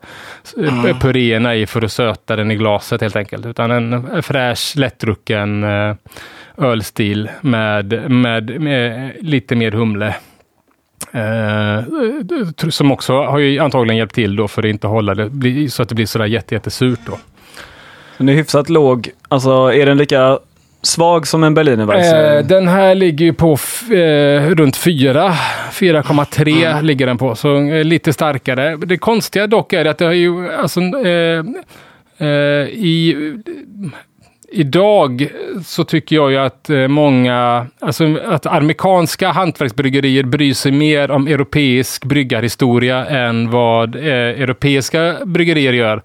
mm. puréerna i för att söta den i glaset helt enkelt. Utan en fräsch, lättdrucken eh, ölstil med, med, med lite mer humle. Eh, som också har ju antagligen hjälpt till då för att inte hålla det så att det blir sådär jätte, jättesurt då. Den är hyfsat låg. Alltså, är den lika svag som en Berlinerweisse? Eh, den här ligger ju på eh, runt 4. 4,3 ligger den på, så eh, lite starkare. Det konstiga dock är att det har ju, alltså, eh, eh, i, idag så tycker jag ju att eh, många, alltså att amerikanska hantverksbryggerier bryr sig mer om europeisk bryggarhistoria än vad eh, europeiska bryggerier gör.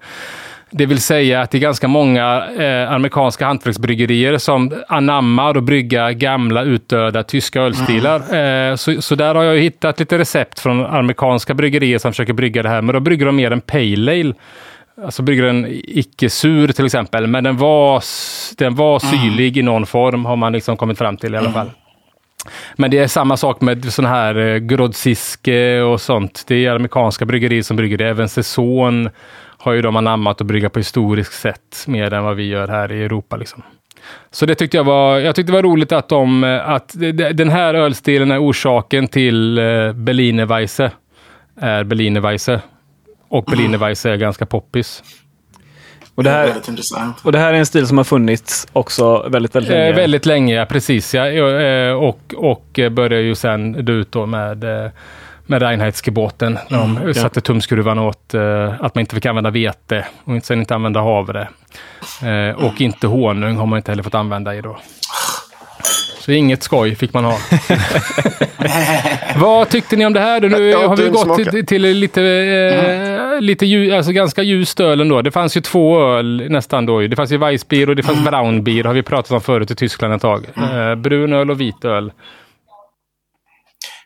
Det vill säga att det är ganska många eh, amerikanska hantverksbryggerier som anammar och bryggar gamla utdöda tyska ölstilar. Mm. Eh, så, så där har jag hittat lite recept från amerikanska bryggerier som försöker brygga det här. Men då brygger de mer en pale ale. Alltså brygger den icke-sur till exempel. Men den var, den var syrlig i någon form har man liksom kommit fram till i alla fall. Men det är samma sak med sån här eh, Grodziske och sånt. Det är amerikanska bryggerier som brygger det. Även Saison har ju de anammat att brygga på historiskt sätt mer än vad vi gör här i Europa. Liksom. Så det tyckte jag var, jag tyckte det var roligt att, de, eh, att den här ölstilen är orsaken till eh, Berliner Weisse. Är Berliner Weisse. Och Berliner Weisse är ganska poppis. Och det, här, och det här är en stil som har funnits också väldigt, väldigt länge. Eh, väldigt länge, ja, precis. Ja. Eh, Och, och eh, började ju sen dö ut då med, eh, med Reinheitsgebåten. När de satte tumskruvan åt eh, att man inte fick använda vete och inte- sen inte använda havre. Eh, och inte honung har man inte heller fått använda i då. Så inget skoj fick man ha. Vad tyckte ni om det här? Nu har vi gått till, till lite, eh, lite ljus, alltså ganska ljust öl ändå. Det fanns ju två öl nästan då. Det fanns ju Weissbier och det fanns Braunbier. har vi pratat om förut i Tyskland ett tag. Eh, brun öl och vit öl.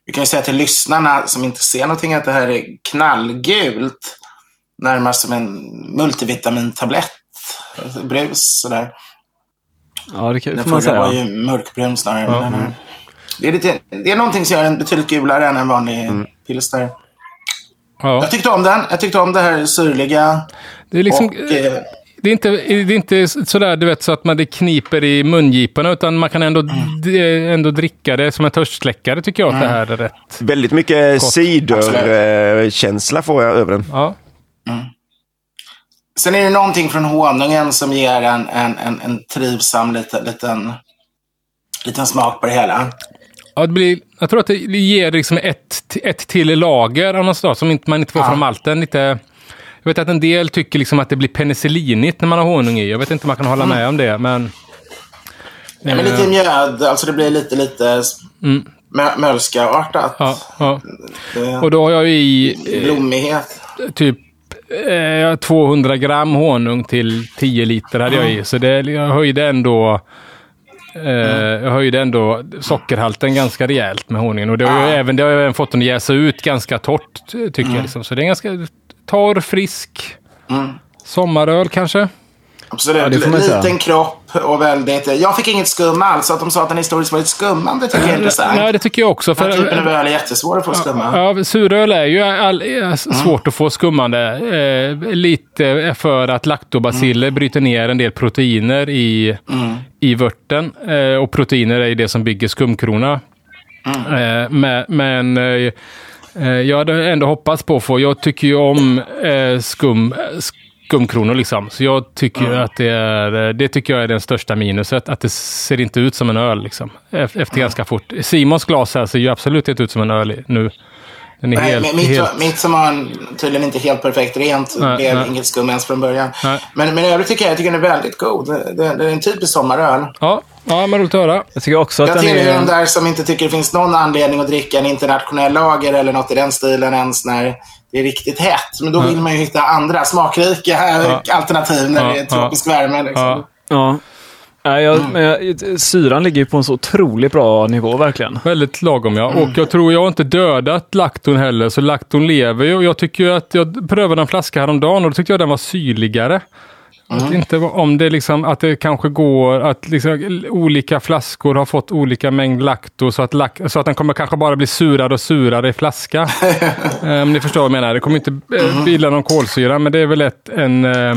Vi kan ju säga till lyssnarna som inte ser någonting att det här är knallgult. Närmast som en multivitamintablett. Brus sådär. Ja, det kan, Den får man förra var säga. ju mörkbrun snarare. Eh, det, är lite, det är någonting som gör den betydligt gulare än en vanlig pilsner. Ja. Jag tyckte om den. Jag tyckte om det här syrliga. Det är liksom... och, eh, Det är, inte, det är inte sådär du vet, så att man det kniper i mungiporna, utan man kan ändå, d- ändå dricka det som en törstsläckare, tycker jag att det här är rätt. Väldigt mycket ciderkänsla får jag över den. Ja. Sen är det någonting från honungen som ger en, en, en, en trivsam liten, liten, liten smak på det hela. Ja, det blir, jag tror att det ger liksom ett, ett till lager av något slag som inte, man inte får Ja. från malten. Lite, jag vet att en del tycker liksom att det blir penicillinigt när man har honung i. Jag vet inte om man kan hålla med om det, men... Ja, men lite mjöd, alltså det blir lite, lite mö- mölska-artat. Ja, ja. Det- Och då har jag i eh, Blommighet. typ eh, 200 gram honung till 10 liter hade jag i. Så det, jag höjde ändå eh, jag höjde ändå sockerhalten ganska rejält med honungen. Och det har, ju även, det har ju även fått den att jäsa ut ganska torrt, tycker jag. Liksom. Så det är ganska torr, frisk sommaröl kanske. Absolut. Ja, det får man säga. Liten kropp och väldigt... Jag fick inget skum alls. Att de sa att den historiskt var lite skummande tycker jag är intressant. Nej, det tycker jag också. Den här typen av För, öl är jättesvår att få skumma. ja, suröl är ju all, är svårt att få skummande. Eh, lite för att laktobaciller bryter ner en del proteiner i, i vörten. Eh, och proteiner är ju det som bygger skumkrona. Eh, men men eh, eh, jag hade ändå hoppats på att få, jag tycker ju om eh, skum, skumkronor liksom. Så jag tycker att det är, eh, det tycker jag är den största minuset. Att det ser inte ut som en öl liksom. Efter, efter ganska fort. Simons glas här ser ju absolut inte ut som en öl nu. Den är Nej, helt... mitt, helt mitt som en, tydligen inte helt perfekt rent Nej, blev nej. inget skum ens från början. Nej. Men, men i övrigt tycker jag, jag tycker den är väldigt god. Det, det, det är en typisk sommaröl. ja, ja, men roligt att höra. Jag tycker också att Jag den tillhör de är... där som inte tycker det finns någon anledning att dricka en internationell lager eller något i den stilen ens när det är riktigt hett. Men då vill man ju hitta andra smakrika Ja. alternativ när Ja, det är tropisk värme. Liksom. Ja. Ja. Nej, jag, jag, syran ligger ju på en så otroligt bra nivå verkligen. Väldigt lagom ja. Och jag tror jag har inte dödat lakton heller, så lakton lever ju. Och jag tycker att jag prövade en flaska häromdagen och då tyckte jag den var syrligare. Att inte om det liksom, att det kanske går att liksom, olika flaskor har fått olika mängd lakto så att, lak, så att den kommer kanske bara bli surare och surare i flaska. Om ni förstår vad jag menar. Det kommer inte eh, bilda någon kolsyra, men det är väl ett, en, eh,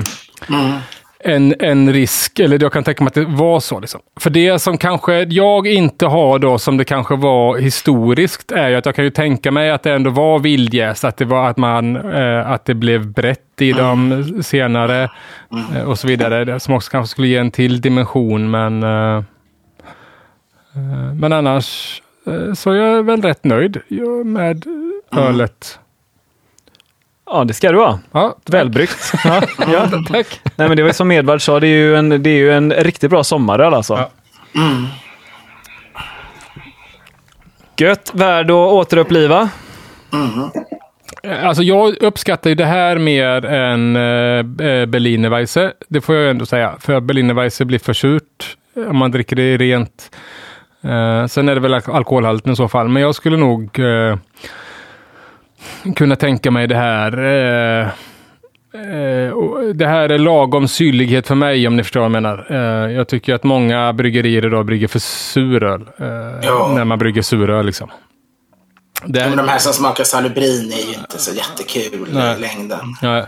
en, en risk, eller jag kan tänka mig att det var så. Liksom. För det som kanske jag inte har då, som det kanske var historiskt, är ju att jag kan ju tänka mig att det ändå var vildjäst, att det var att man, eh, att det blev brett i dem senare eh, och så vidare. Som också kanske skulle ge en till dimension, men eh, eh, men annars eh, så är jag väl rätt nöjd med ölet. Ja, det ska du vara. Ja, Välbryggt. Ja, ja. tack. Nej, men det var ju som Edvard sa, det är ju en, det är ju en riktigt bra sommaröl alltså. Ja. Gött, värd att återuppliva. Alltså jag uppskattar ju det här mer än äh, Berliner Weisse. Det får jag ändå säga. För Berliner Weisse blir för surt om man dricker det rent. Uh, sen är det väl alkoholhalten i så fall. Men jag skulle nog uh, kunna tänka mig det här. Uh, det här är lagom syrlighet för mig om ni förstår vad jag menar. jag tycker att många bryggerier idag brygger för suröl. Ja. När man brygger suröl liksom. Det... Men de här som smakar salubrin är ju inte så jättekul Nej. i längden. Nej.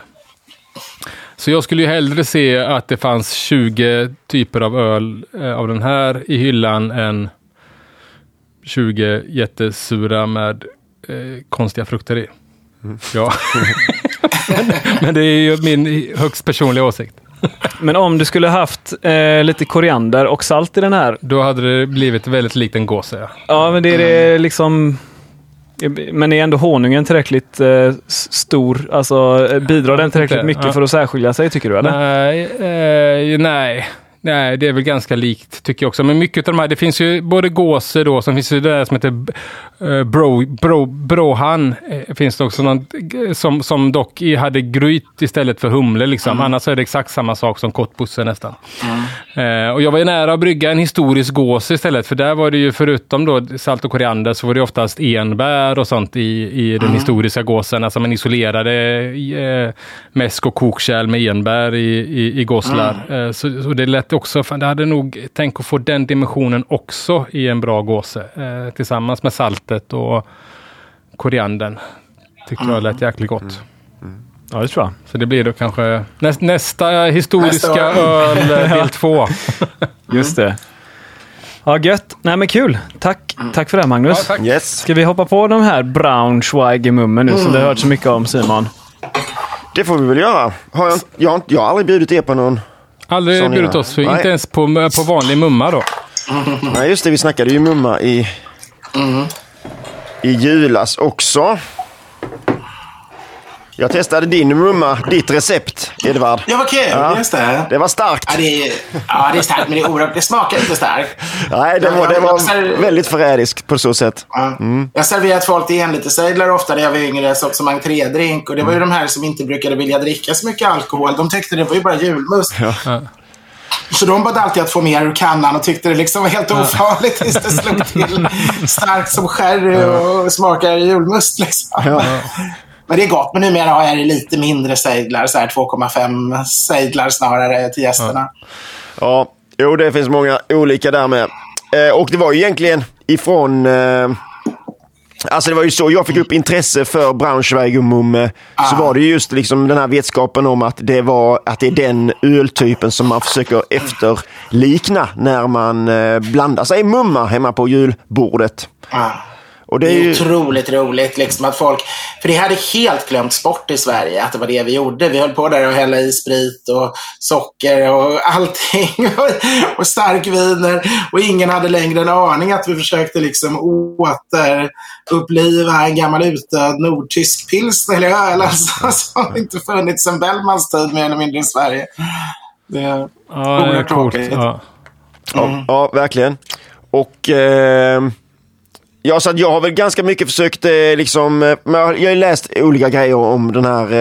Så jag skulle ju hellre se att det fanns 20 typer av öl eh, av den här i hyllan än 20 jättesura med eh, konstiga frukter i. Mm. Ja. men, men det är ju min högst personliga åsikt. Men om du skulle haft eh, lite koriander och salt i den här? Då hade det blivit väldigt likt en gåse. Ja. ja, men det är det liksom men är ändå honungen tillräckligt eh, stor? Alltså bidrar den tillräckligt mycket ja. för att särskilja sig tycker du? Eller? Nej, eh, nej. Nej, det är väl ganska likt tycker jag också. Men mycket av de här, det finns ju både gåse då, som finns ju det där som heter uh, bro, bro, Brohan. Uh, finns det också någon, som, som dock hade gryt istället för humle liksom. Mm. Annars är det exakt samma sak som kottbusse nästan. Mm. Och jag var ju nära att brygga en historisk gås istället, för där var det ju förutom då salt och koriander så var det oftast enbär och sånt i, i den mm. historiska gåsen. Alltså man isolerade mäsk och kokkärl med enbär i, i, i gåslar. Mm. så, så det lät tänkte också, fan, det hade nog tänkt att få den dimensionen också i en bra gåse. Eh, tillsammans med saltet och koriandern. Tyckte mm. jag lät jäkligt gott. Mm. Mm. Ja, det tror jag. Så det blir då kanske näst, nästa historiska nästa öl, eh, del två. Just det. Ja, gött. Nej, men kul. Tack, tack för det Magnus. Ja, tack. Yes. Ska vi hoppa på de här Braunschweiger-mummen nu mm. som du har hört så mycket om Simon? Det får vi väl göra. Har jag, jag, jag har aldrig bjudit er på någon Aldrig bjudit oss, för inte ens på, på vanlig mumma då. Nej, just det. Vi snackade ju mumma i, mm. i julas också. Jag testade din mumma, ditt recept, Edvard. Ja, vad kul. Ja. Just det. Det var starkt. Ja, det är, ja, det är starkt, men det, är oerhört, det smakar inte starkt. Nej, det var, det var väldigt förrädiskt på så sätt. Ja. Mm. Jag serverat folk till enliterssejdlar ofta när jag var yngre, så som entrédrink. Och det var ju mm. de här som inte brukade vilja dricka så mycket alkohol. De tyckte det var ju bara julmust. Ja. Så de bad alltid att få mer ur kannan och tyckte det liksom var helt ofarligt tills det slog till starkt som sherry och smakar julmust. Liksom. Ja. Men det är gott. Men numera har jag det lite mindre sejdlar. 2,5 sejdlar snarare till gästerna. Ja. ja, jo det finns många olika där med. Eh, och det var ju egentligen ifrån eh, Alltså det var ju så jag fick upp intresse för Braunschweiger Mumme. Ah. Så var det just liksom den här vetskapen om att det, var, att det är den öltypen som man försöker efterlikna när man eh, blandar sig mumma hemma på julbordet. Ah. Och det är, det är ju... otroligt roligt liksom att folk, för det hade helt glömts bort i Sverige att det var det vi gjorde. Vi höll på där och hälla i sprit och socker och allting och starkviner och ingen hade längre en aning att vi försökte liksom återuppliva en gammal utdöd nordtysk pilsner eller öl alltså, som inte funnits sedan Bellmans tid mer eller mindre i Sverige. Det är ja, oerhört tråkigt. Ja. Mm. Ja, verkligen. Och eh... Ja, så jag har väl ganska mycket försökt eh, liksom, eh, jag har läst olika grejer om den här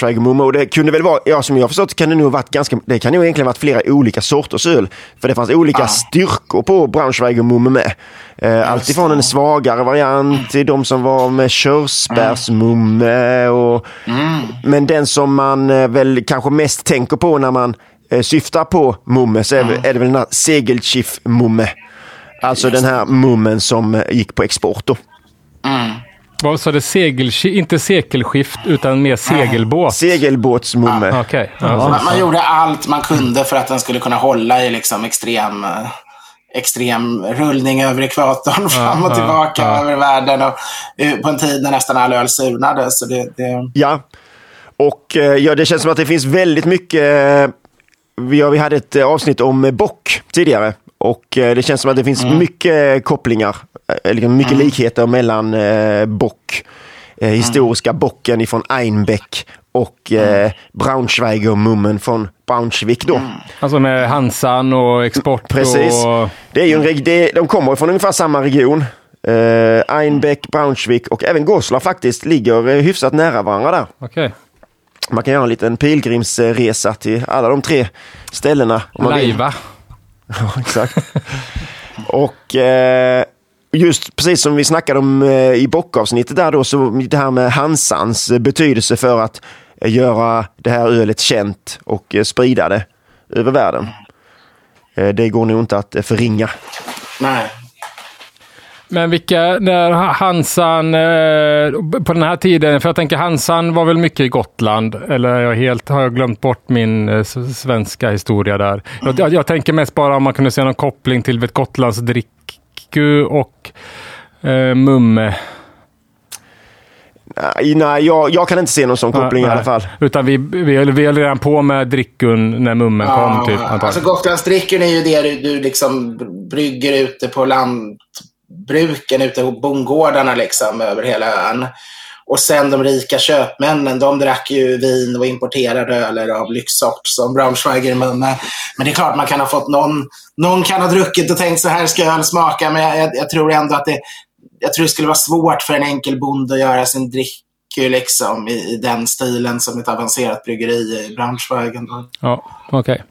eh, Mumma och det kunde väl vara, ja som jag har förstått kan det nog varit ganska, det kan nog egentligen varit flera olika sorters öl. För det fanns olika ah. styrkor på Mumma med. Eh, Alltifrån en svagare variant till de som var med körsbärsmumme och mm. Men den som man eh, väl kanske mest tänker på när man eh, syftar på mumme så är, mm. är det väl den här Segelschiff mumme. Alltså den här mummen som gick på export då. Mm. Vad sa du? Inte sekelskift utan mer segelbåt? Segelbåtsmumme. Ah, okay. ja, man, man, gjorde allt man kunde för att den skulle kunna hålla i liksom extrem, extrem rullning över ekvatorn fram och tillbaka över världen. Och, uh, på en tid när nästan all öl surnade. Så det, det... Ja, och ja, det känns som att det finns väldigt mycket vi, vi hade ett avsnitt om bock tidigare och eh, det känns som att det finns mm. mycket kopplingar, eh, liksom mycket mm. likheter mellan eh, Bock, eh, historiska mm. bocken ifrån Einbeck och eh, Braunschweiger-mummen från Braunschweig då. Mm. Alltså med Hansan och export Precis. Och... Det är ju en, det, de kommer från ungefär samma region. Eh, Einbeck, Braunschweig och även Goslar faktiskt ligger eh, hyfsat nära varandra där. Okej. Man kan göra en liten pilgrimsresa till alla de tre ställena. Om man vill. Ja, exakt. och eh, just precis som vi snackade om eh, i bockavsnittet där då, så det här med Hansans eh, betydelse för att eh, göra det här ölet känt och eh, sprida det över världen. Eh, det går nog inte att eh, förringa. Nej. Men vilka, när Hansan, eh, på den här tiden, för jag tänker Hansan var väl mycket i Gotland, eller jag helt, har jag glömt bort min eh, svenska historia där? Jag, jag, jag tänker mest bara om man kunde se någon koppling till vet, Gotlands dricku och eh, Mumme. Nej, nej jag, jag kan inte se någon sån koppling i Nej, alla fall. Utan vi, vi, vi höll redan på med drickun när Mummen kom, typ. alltså antagligen. Gotlandsdricken är ju det du, du liksom brygger ute på bruken ute på bondgårdarna liksom över hela ön. Och sen de rika köpmännen, de drack ju vin och importerade öler av lyxsort som Braunschweiger Mumme. Men det är klart man kan ha fått någon, någon kan ha druckit och tänkt så här ska öl smaka. Men jag, jag, jag tror ändå att det, jag tror det skulle vara svårt för en enkel bonde att göra sin drick eh, liksom, i, i den stilen som ett avancerat bryggeri i Braunschweigen. Ja, okej.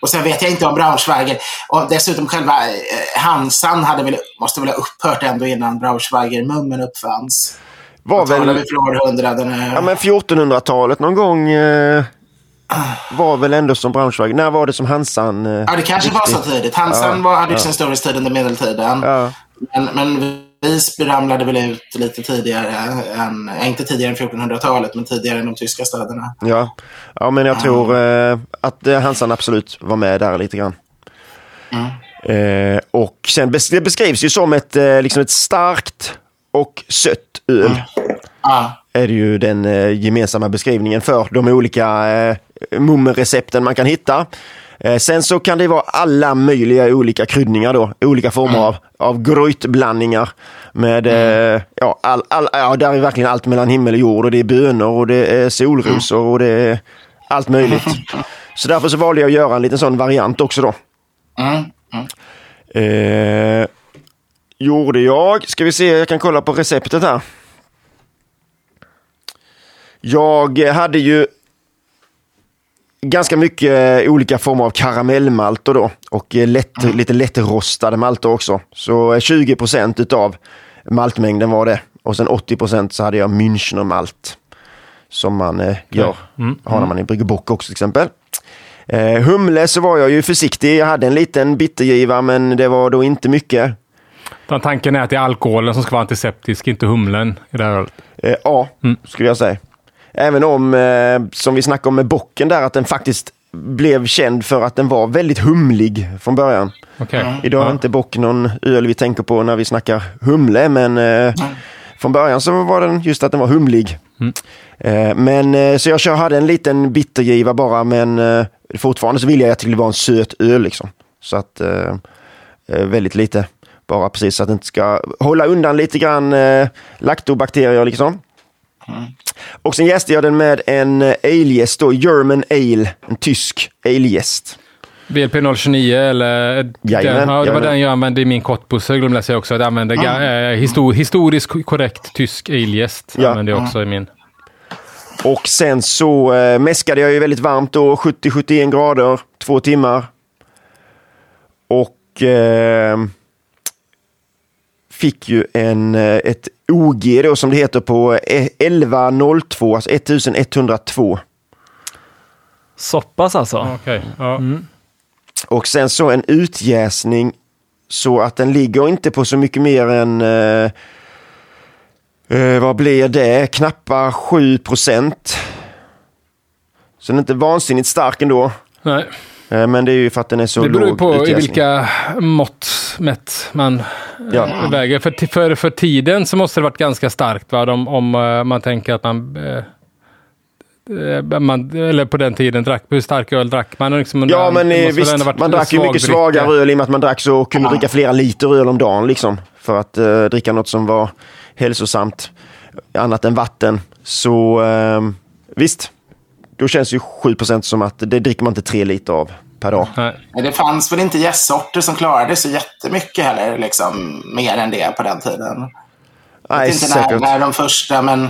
Och sen vet jag inte om Braunschweiger. Och dessutom själva eh, Hansan hade väl, måste väl ha upphört ändå innan Braunschweiger-mummen uppfanns. Var väl, vi århundraden. eh, ja, men 1400-talet någon gång eh, var väl ändå som Braunschweig. När var det som Hansan? Eh, Ja, det kanske var så tidigt. Hansan var, hade ju sin storhetstid under medeltiden. ja. Men, men Visby ramlade väl ut lite tidigare än, eh, inte tidigare än 1400-talet, men tidigare än de tyska städerna. Ja, ja men jag tror eh, att eh, Hansan absolut var med där lite grann. Eh, och sen bes det beskrivs ju som ett, eh, liksom ett starkt och sött öl. Ja, Är det ju den eh, gemensamma beskrivningen för de olika eh, mummenrecepten man kan hitta. Eh, sen så kan det vara alla möjliga olika kryddningar då, olika former av, av grötblandningar. Med, eh, ja, all, all, ja, där är verkligen allt mellan himmel och jord och det är bönor och det är solrosor och det är allt möjligt. Så därför så valde jag att göra en liten sån variant också då. mm. Eh, gjorde jag. Ska vi se, jag kan kolla på receptet här. Jag hade ju ganska mycket olika former av karamellmalter då och eh, lätt, lite lättrostade malter också. Så eh, 20 procent utav maltmängden var det. Och sen 80 procent så hade jag Münchner-malt. Som man eh, gör, har när man brygger bock också till exempel. Eh, humle så var jag ju försiktig. Jag hade en liten bittergiva men det var då inte mycket. Utan Tanken är att det är alkoholen som ska vara antiseptisk, inte humlen i det här ölet. Eh, ja, skulle jag säga. Även om, eh, som vi snackade om med bocken där, att den faktiskt blev känd för att den var väldigt humlig från början. Okej. Idag är Ja. inte bock någon öl vi tänker på när vi snackar humle, men eh, från början så var den just att den var humlig. Eh, men eh, så jag kör, hade en liten bittergiva bara, men eh, fortfarande så vill jag att det skulle vara en söt öl liksom. Så att eh, eh, väldigt lite, bara precis så att det inte ska hålla undan lite grann eh, laktobakterier liksom. Och sen jäste jag den med en eh, ale-jäst då, German Ale, en tysk ale-jäst. VLP 029 eller... Den, Jajamän, ja, det var jajamän. den jag använde i min glömde jag säga också. Jag använde ga- eh, histor historiskt korrekt tysk aljäst. Ja. använde jag också i min. Och sen så eh, mäskade jag ju väldigt varmt då, 70-71 grader, två timmar. Och eh, fick ju en, eh, ett OG då som det heter på eh, 1102, alltså 1102. Så pass alltså? Okej. Ja. Och sen så en utjäsning så att den ligger inte på så mycket mer än eh, eh, vad blir det? Knappa 7 procent. Så den är inte vansinnigt stark ändå. Nej. Eh, men det är ju för att den är så Det beror låg på i utjäsning. vilka mått mätt man Ja. eh, väger. För, för, för tiden så måste det varit ganska starkt va? Om, om eh, man tänker att man, man... Eller på den tiden, drack, hur stark öl drack man? Liksom, Ja men eh, visst, man drack ju mycket svagare ja. öl i och med att man drack så kunde dricka flera liter öl om dagen liksom. För att eh, dricka något som var hälsosamt, annat än vatten. Så eh, visst, då känns ju 7% som att det dricker man inte tre liter av. per dag. Nej. Det fanns väl inte gästsorter som klarade så jättemycket heller, liksom, mer än det på den tiden. Jag Nej, vet inte när, säkert. när de första, men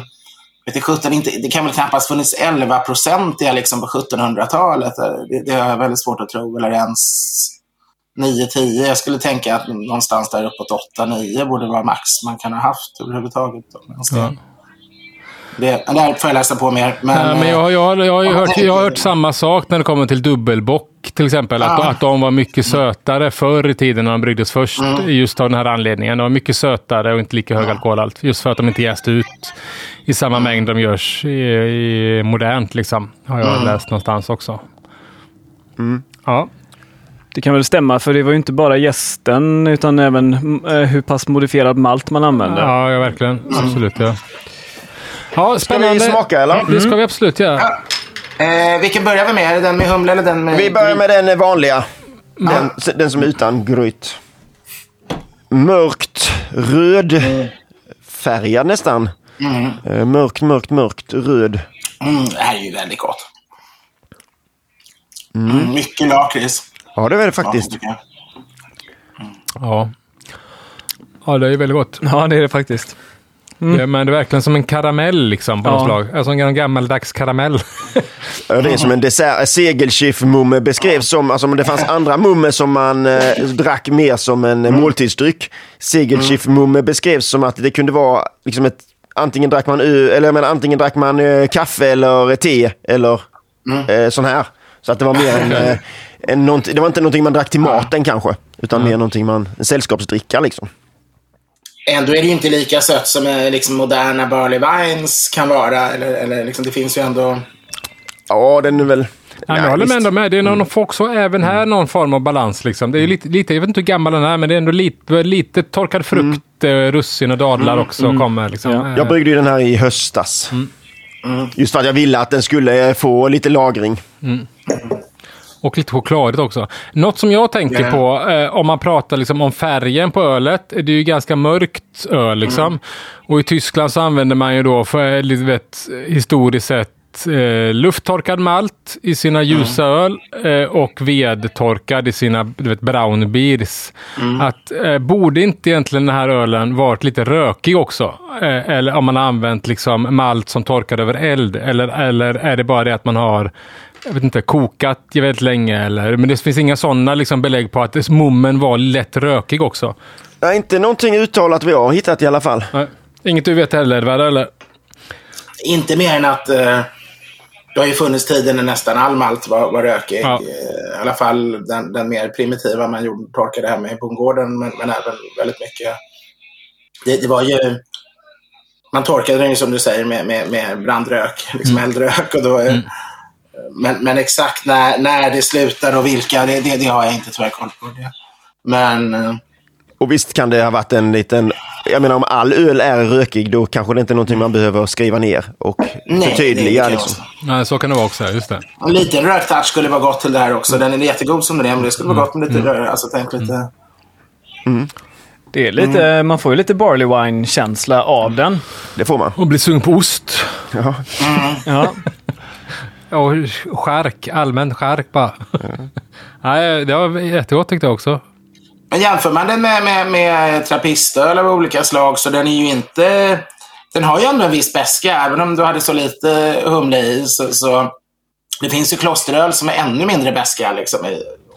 vet du, 17, inte, det kan väl knappast funnits 11 procentiga liksom, på 1700-talet. Det, det har jag väldigt svårt att tro. Eller ens 9-10. Jag skulle tänka att någonstans där uppåt 8-9 borde vara max man kan ha haft överhuvudtaget. Ja. Det, där får jag läsa på mer. Men, Nej, men jag, jag, jag, har ju Ja, hört, jag har hört samma sak när det kommer till dubbelbock till exempel. Att, Ja. att de var mycket sötare förr i tiden när de bryggdes först. Just av den här anledningen. De var mycket sötare och inte lika hög alkoholhalt. Just för att de inte jäste ut i samma mängd de görs i, i modernt. Liksom, har jag läst någonstans också. Ja. Det kan väl stämma, för det var ju inte bara gästen utan även eh, hur pass modifierad malt man använde. ja, ja, verkligen. Absolut, ja. Ja, Ska vi spännande. smaka eller? Det ska vi absolut göra. eh, vilken börjar vi med? Är det Den med humle eller den med... Vi börjar med den vanliga. Den, den som är utan gryt. Mörkt röd färgad nästan. Eh, Mörkt, mörkt, mörkt röd. Mm, det här är ju väldigt gott. Mm, mycket lakrits. Ja, det är det Ja, faktiskt. Ja. Ja, det är väldigt gott. Ja, det är det faktiskt. Det, men det är verkligen som en karamell liksom, på Ja. något slag. Alltså en gammaldags karamell. Ja, Det är som en dessert. Segelschiff-mumme beskrevs som, alltså om det fanns andra mumme som man eh, drack mer som en mm. måltidsdryck. Segelschiff-mumme beskrevs som att det kunde vara liksom ett, antingen drack man, eller, men, antingen drack man eh, kaffe eller te eller eh, sån här. Så att det var mer en, eh, en nånt- det var inte någonting man drack till maten kanske, utan mer någonting man, en sällskapsdricka liksom. Ändå är det ju inte lika sött som eh, liksom, moderna barley wines kan vara. Eller, eller, liksom, det finns ju ändå... Ja, den är väl... Nej, jag håller med ändå med. Det är någon, får också även här någon form av balans. Liksom. Det är lite, lite, jag vet inte hur gammal den är, men det är ändå lite, lite torkad frukt, eh, russin och dadlar också kommer. Liksom. Ja. Jag bryggde ju den här i höstas. Just för att jag ville att den skulle få lite lagring. Och lite chokladigt också. Något som jag tänker Ja. på, eh, om man pratar liksom om färgen på ölet, det är ju ganska mörkt öl. Liksom. Och i Tyskland så använder man ju då, för, eh, lite vet, historiskt sett, eh, lufttorkad malt i sina ljusa öl eh, och vedtorkad i sina du vet, brown beers. Att, eh, borde inte egentligen den här ölen varit lite rökig också? Eh, eller om man har använt liksom malt som torkad över eld? Eller, eller är det bara det att man har jag vet inte, kokat väldigt länge eller, men det finns inga sådana liksom belägg på att mummen var lätt rökig också. Nej, inte någonting uttalat vi har hittat i alla fall. Nej. Inget du vet heller, Edvard, eller? Inte mer än att eh, det har ju funnits tider när nästan all malt var, var rökig. Ja. Eh, I alla fall den, den mer primitiva man gjorde, torkade hemma i bondgården, men, men även väldigt mycket. Det, det var ju... Man torkade den ju som du säger med, med, med brandrök, liksom eldrök. Och då, eh, men, men exakt när, när det slutar och vilka, det, det, det har jag inte tyvärr koll på. Det. Men eh, Och visst kan det ha varit en liten... Jag menar om all öl är rökig då kanske det inte är någonting man behöver skriva ner och nej, förtydliga. liksom. Nej, så kan det vara också, just det. En liten röktouch skulle vara gott till det här också. Den är jättegod som den är, men det skulle vara gott med lite rök. Alltså, tänk lite... Det är lite, Man får ju lite barley wine-känsla av den. Det får man. Och bli sugen på ost. Ja. Ja. Och skärk, allmän skärk bara. Nej, det var jättegott tyckte jag också. Men jämför man den med, med, med trappistöl av olika slag så den är ju inte... Den har ju ändå en viss beska, även om du hade så lite humle i. Så, så det finns ju klosteröl som är ännu mindre beska liksom,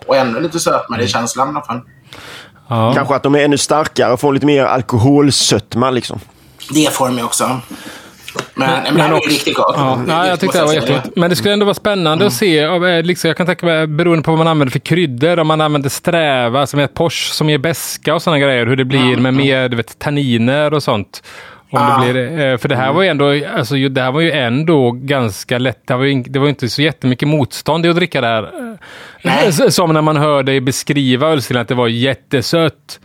och ännu lite sötmare i känslan i alla fall. Ja. Kanske att de är ännu starkare och får lite mer alkoholsötma liksom. Det får de ju också. Men, men, är ju riktigt gott. Ja, det jag tyckte det var jättegott. Men det skulle ändå vara spännande att se. eh, Liksom, jag kan tänka mig, beroende på vad man använder för kryddor, om man använder sträva, som är Porsche, som ger beska och sådana grejer, hur det blir med mer du vet, tanniner och sånt. Om Ja. det blir, eh, för det här var ju ändå, alltså, det här var ju ändå ganska lätt. Det var ju, det var inte så jättemycket motstånd i att dricka det här. Eh, Nej. Som när man hör dig beskriva ölstilen, att det var jättesött.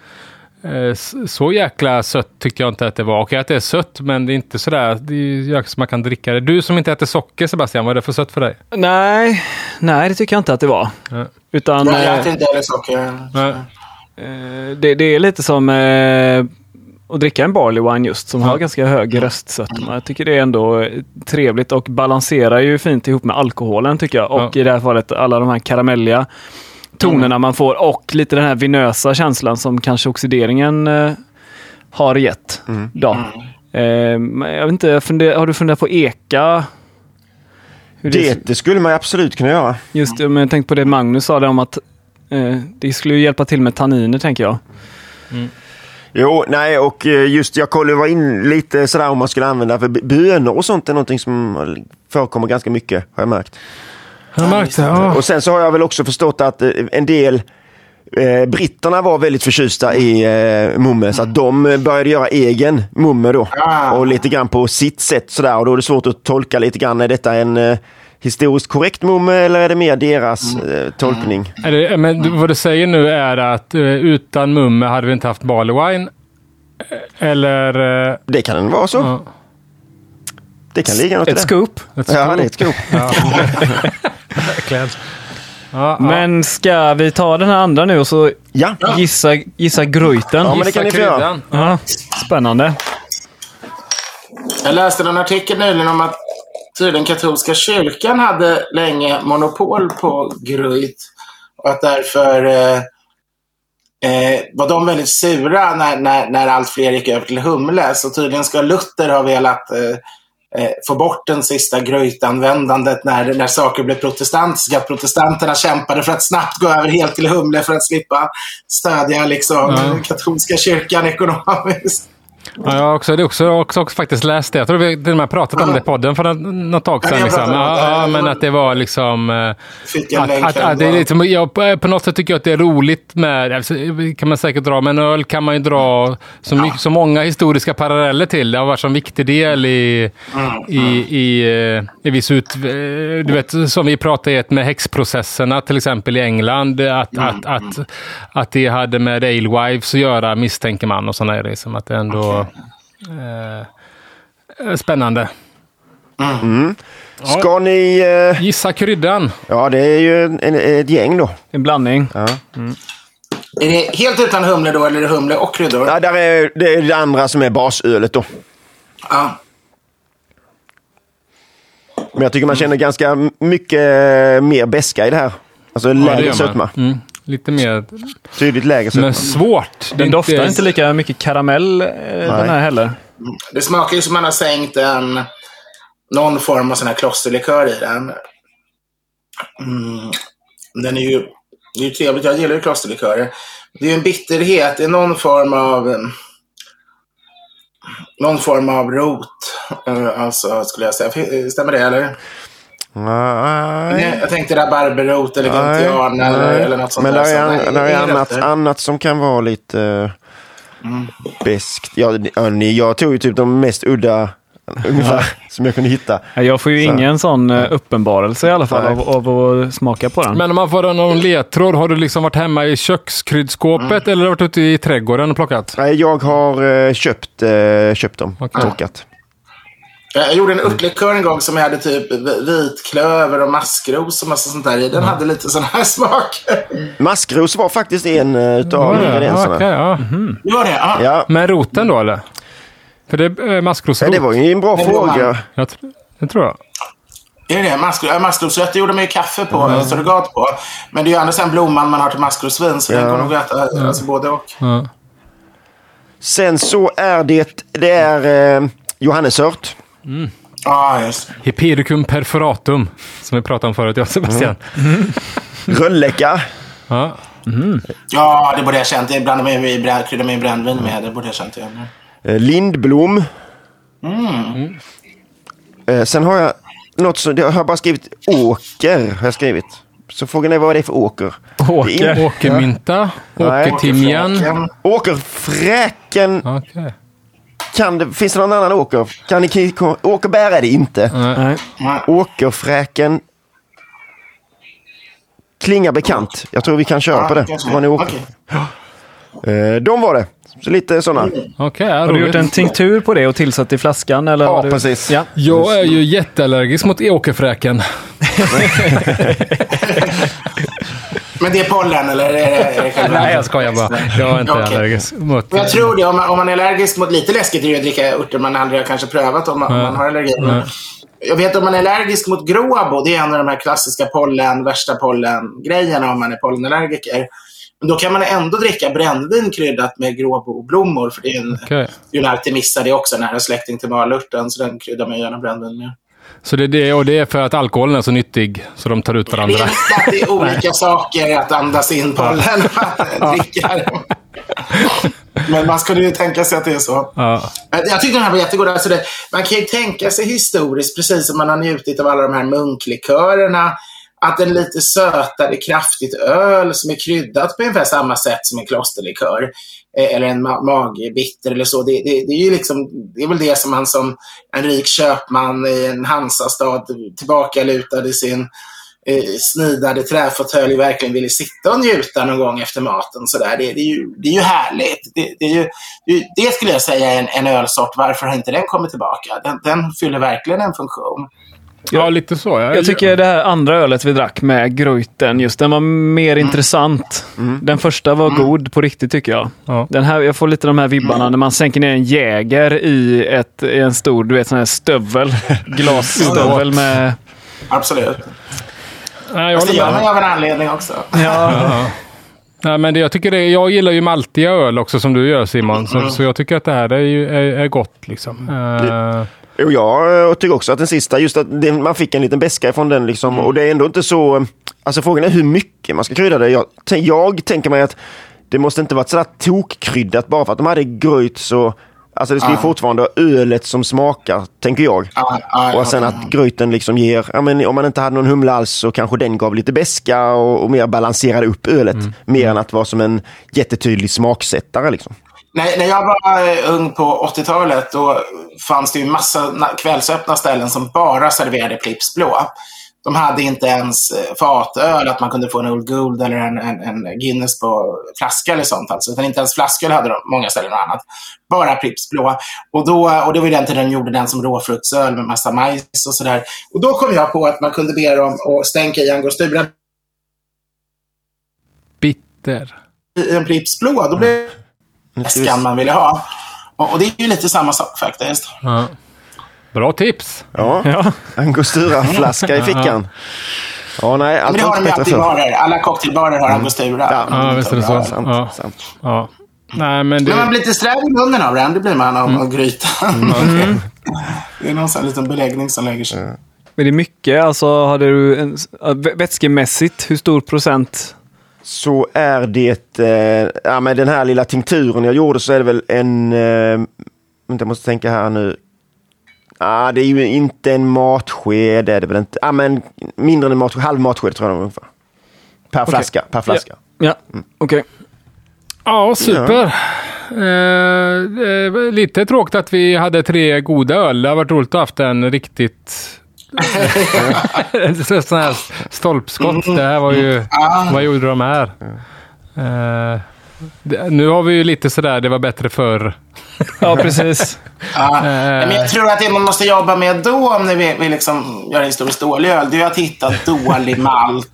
Eh, Så jäkla sött tyckte jag inte att det var. Okej att det är sött, men det är inte sådär det är ju som man kan dricka det. Du som inte äter socker Sebastian, vad är det för sött för dig? Nej, nej, det tycker jag inte att det var. Nej. Utan Jag eh, äter inte heller socker. Nej. eh, det, det är lite som... Att dricka en barley wine just som Ja. har ganska hög röstsötma. Jag tycker det är ändå trevligt och balanserar ju fint ihop med alkoholen tycker jag. Och Ja. i det här fallet alla de här karamelliga tonerna man får och lite den här vinösa känslan som kanske oxideringen eh, har gett. Då. Eh, men jag vet inte, jag funder, har du funderat på eka? Hur Det, det skulle man ju absolut kunna göra. Just det, men jag tänkte på det Magnus sa där om att eh, det skulle ju hjälpa till med tanniner tänker jag. Jo, nej och eh, just jag kollade var in lite sådär om man skulle använda för bönor och sånt är någonting som förekommer ganska mycket har jag märkt. Jag märkte, ja. Och sen så har jag väl också förstått att eh, en del eh, britterna var väldigt förtjusta i eh, mumme så att de började göra egen mumme då. Ah. Och lite grann på sitt sätt sådär och då är det svårt att tolka lite grann. Är detta en eh, historiskt korrekt mumme eller är det mer deras eh, tolkning? Är det, men du- vad du säger nu är att eh, utan mumme hade vi inte haft barley wine. Eh, Eller... eh, Det kan vara så. ja, Det kan ligga något i Ett det. scoop. ett Ja, scoop. det är ett scoop. Ja. Ja, ja. Men ska vi ta den här andra nu och så Ja. gissa, gissa gröjten? Ja, men det kan ni få göra. Ja, spännande. Jag läste en artikel nyligen om att tydligen katolska kyrkan hade länge monopol på Gruit. Och att därför eh, eh, var de väldigt sura när, när, när allt fler gick över till humle. Så tydligen ska Luther ha velat eh, eh, få bort den sista Gruit-användandet när, när saker blev protestantiska. Protestanterna kämpade för att snabbt gå över helt till humle för att slippa stödja liksom, Ja. katolska kyrkan ekonomiskt. Ja, jag också, det också, också, också faktiskt läst det. Jag tror vi till och med pratat om det i podden för något tag Ja, sedan. Liksom. om. Ja, ja, men att det var liksom... eh, Fick en Att, att, att det är liksom, jag, på något sätt tycker jag att det är roligt med, alltså, kan man säkert dra, men öl kan man ju dra så, mycket, så många historiska paralleller till. Det har varit en viktig del i, i, i, eh, i viss ut, eh, du vet som vi pratade i med häxprocesserna till exempel i England, att, att, att, att det hade med alewives att göra misstänker man och sådana grejer. Som att det ändå eh, spännande. Ska ni... Eh, Gissa kryddan. ja, det är ju en, ett gäng då. En blandning. Ja. Är det helt utan humle då, eller är det humle och kryddor? Ja, där är, det är det andra som är basölet då. Ja. Men jag tycker man känner ganska mycket mer beska i det här. Alltså Ja, lägre man. sötma. Mm. Lite mer, Tydligt sötma. men svårt. Den doftar inte lika mycket karamell eh, den här heller. Det smakar ju som man har sänkt en, någon form av sån här klosterlikör i den. Mm. Den är ju, det är ju trevligt, jag gillar ju klosterlikörer. Det är ju en bitterhet, det är någon form av någon form av rot. eh, Alltså, skulle jag säga. Stämmer det, eller? Nej. Jag tänkte rabarberrot eller gentian eller, eller något sånt Men där. där är, Så, an, där är annat, annat som kan vara lite Mm. beskt. Ja, ni- ja, ni- jag tog ju typ de mest udda ungefär som jag kunde hitta. Ja, Jag får ju Så. ingen sån eh, uppenbarelse i alla fall av, av att smaka på den. Men om man får någon ledtråd, har du liksom varit hemma i kökskryddskåpet eller varit ute i trädgården och plockat? Nej, jag har eh, köpt, eh, köpt dem. Okej. Torkat. Jag gjorde en örtlikör en gång som jag hade typ vitklöver och maskros och massa sånt där i. Den hade lite sån här smak. Maskros var faktiskt en uh, utav Ja, ja, ingredienserna. okej, ja. Det var det? Ja. Ja, Men roten då eller? För det är eh, maskrosrot. Det var ju en bra Det fråga. Jag det tror jag. Är det det? Maskro, ja, maskrosrötter gjorde man ju kaffe på, mm. surrogat på. Men det är ju andra sidan blomman man har till maskrosvin, så den går nog att äta alltså, både och. Ja. Sen så är det, det är eh, johannesört. Ja, just det. Hypericum perforatum, som vi pratade om förut, jag och Sebastian. Rönnläcka. Ja. Ja, det borde jag känt. Jag blandar mig i, kryddar mig i brännvin med. Det borde jag känt igen. Eh, lindblom. Eh, sen har jag något som, jag har bara skrivit åker. Har jag skrivit. Så frågan är vad det är för åker. Åker. Åkermynta, åkertimjan. Åkerfräken. Åkerfräken. Kan det, finns det någon annan åker? Kan ni, åkerbär är det inte. Nej. Åkerfräken klingar bekant. Jag tror vi kan köra på det. Vad ni åker. Okej. Eh, de var det. Så lite sådana. Ja, Har du gjort en tinktur på det och tillsatt i flaskan? Eller Ja, du... precis. Ja. Jag är ju jätteallergisk mot åkerfräken. Men det är pollen eller är det, är det själva? Nej, jag skojar bara. Jag är inte Okej. allergisk mot... Jag tror det. Om man, om man är allergisk mot... Lite läskigt är det att dricka örter man aldrig har kanske prövat om man, om man har allergi. Men Jag vet om man är allergisk mot gråbo. Det är en av de här klassiska pollen, värsta pollengrejerna om man är pollenallergiker. Men då kan man ändå dricka brännvin kryddat med gråboblommor. För det är en, det är en alltid missa. Det också nära släkting till malörten. Så den kryddar man gärna brännvin med. Så det är det, och det är för att alkoholen är så nyttig, så de tar ut varandra. att det är olika saker att andas in pollen och dricka. Men man skulle ju tänka sig att det är så. Ja. Jag tyckte den här var jättegod. Alltså det, man kan ju tänka sig historiskt, precis som man har njutit av alla de här munklikörerna, att en lite sötare, kraftigt öl som är kryddat på ungefär samma sätt som en klosterlikör, Eh, eller en ma- magbitter eller så, det, det, det är ju liksom, det är väl det som man som en rik köpman i en Hansastad tillbakalutad i sin eh, snidade träfåtölj verkligen ville sitta och njuta någon gång efter maten. Så där. Det, det, är ju, det är ju härligt. Det, det, är ju, det, det skulle jag säga är en, en ölsort. Varför har inte den kommit tillbaka? Den, den fyller verkligen en funktion ja, lite så. Ja. Jag tycker det här andra ölet vi drack med Gruyten, just den var mer intressant. Den första var god på riktigt tycker jag. Ja. Den här, jag får lite de här vibbarna när man sänker ner en Jäger i, ett, i en stor du vet, sån här stövel. Glasstövel med... Absolut. Nej, jag Fast det gör man med. ju av en anledning också. Ja. Nej, men det, jag, tycker det, jag gillar ju maltiga öl också som du gör Simon. Så, så jag tycker att det här är, ju, är, är gott. Liksom. Eh, Jo, jag eh, tycker också att den sista, just att det, man fick en liten beska ifrån den liksom, och det är ändå inte så, alltså frågan är hur mycket man ska krydda det. Jag, jag tänker mig att det måste inte vara sådär tokkryddat bara för att de hade gröt så, alltså det ska ju Ja. fortfarande ha ölet som smakar, tänker jag. Ja, ja, ja, Och sen att gröten liksom ger, ja men om man inte hade någon humle alls så kanske den gav lite beska och, och mer balanserade upp ölet. Mer än att vara som en jättetydlig smaksättare liksom. När, när jag var eh, ung på 80-talet då fanns det ju massa na- kvällsöppna ställen som bara serverade Pripps blå. De hade inte ens eh, fatöl, att man kunde få en Old Gold eller en, en, en Guinness på flaska eller sånt. Alltså. Utan inte ens flasköl hade de, många ställen och annat. Bara Pripps blå. Och, då, och det var den tiden de gjorde den som råfruktsöl med massa majs och sådär. Och då kom jag på att man kunde be dem att stänka i angostura bitter. i en Pripps blå. Då blev det väskan man ville ha. Och, och det är ju lite samma sak faktiskt. Ja. Bra tips. Ja, Ja. angostura-flaska i fickan. Ja, nej, Men allt det var har de ju alltid i barer. Alla cocktailbarer har angostura. Ja, Ja, visst är det så. Sant, Ja. sant. Ja. Nej, men Men man det, blir lite sträv i munnen av den. Det blir man av, av grytan. Det är någon sån liten beläggning som lägger sig. Men det är mycket, alltså hade du en, vä- vätskemässigt, hur stor procent? Så är det, eh, ja med den här lilla tinkturen jag gjorde så är det väl en, eh, jag måste tänka här nu. Ah, det är ju inte en matsked, är det väl inte. Ah, men mindre än en matsked, halv matsked tror jag ungefär. Per flaska, per flaska. Ja, okej. ja, super. Eh, det var lite tråkigt att vi hade tre goda öl. Det har varit roligt att ha haft en riktigt sån här stolpskott. Det här var ju... Vad gjorde de här? Eh, det, nu har vi ju lite sådär, det var bättre förr. Ja, precis. Ja. Eh. Men jag tror att det man måste jobba med då, om ni vill, vill liksom göra historiskt dålig öl, det är att hitta dålig malt.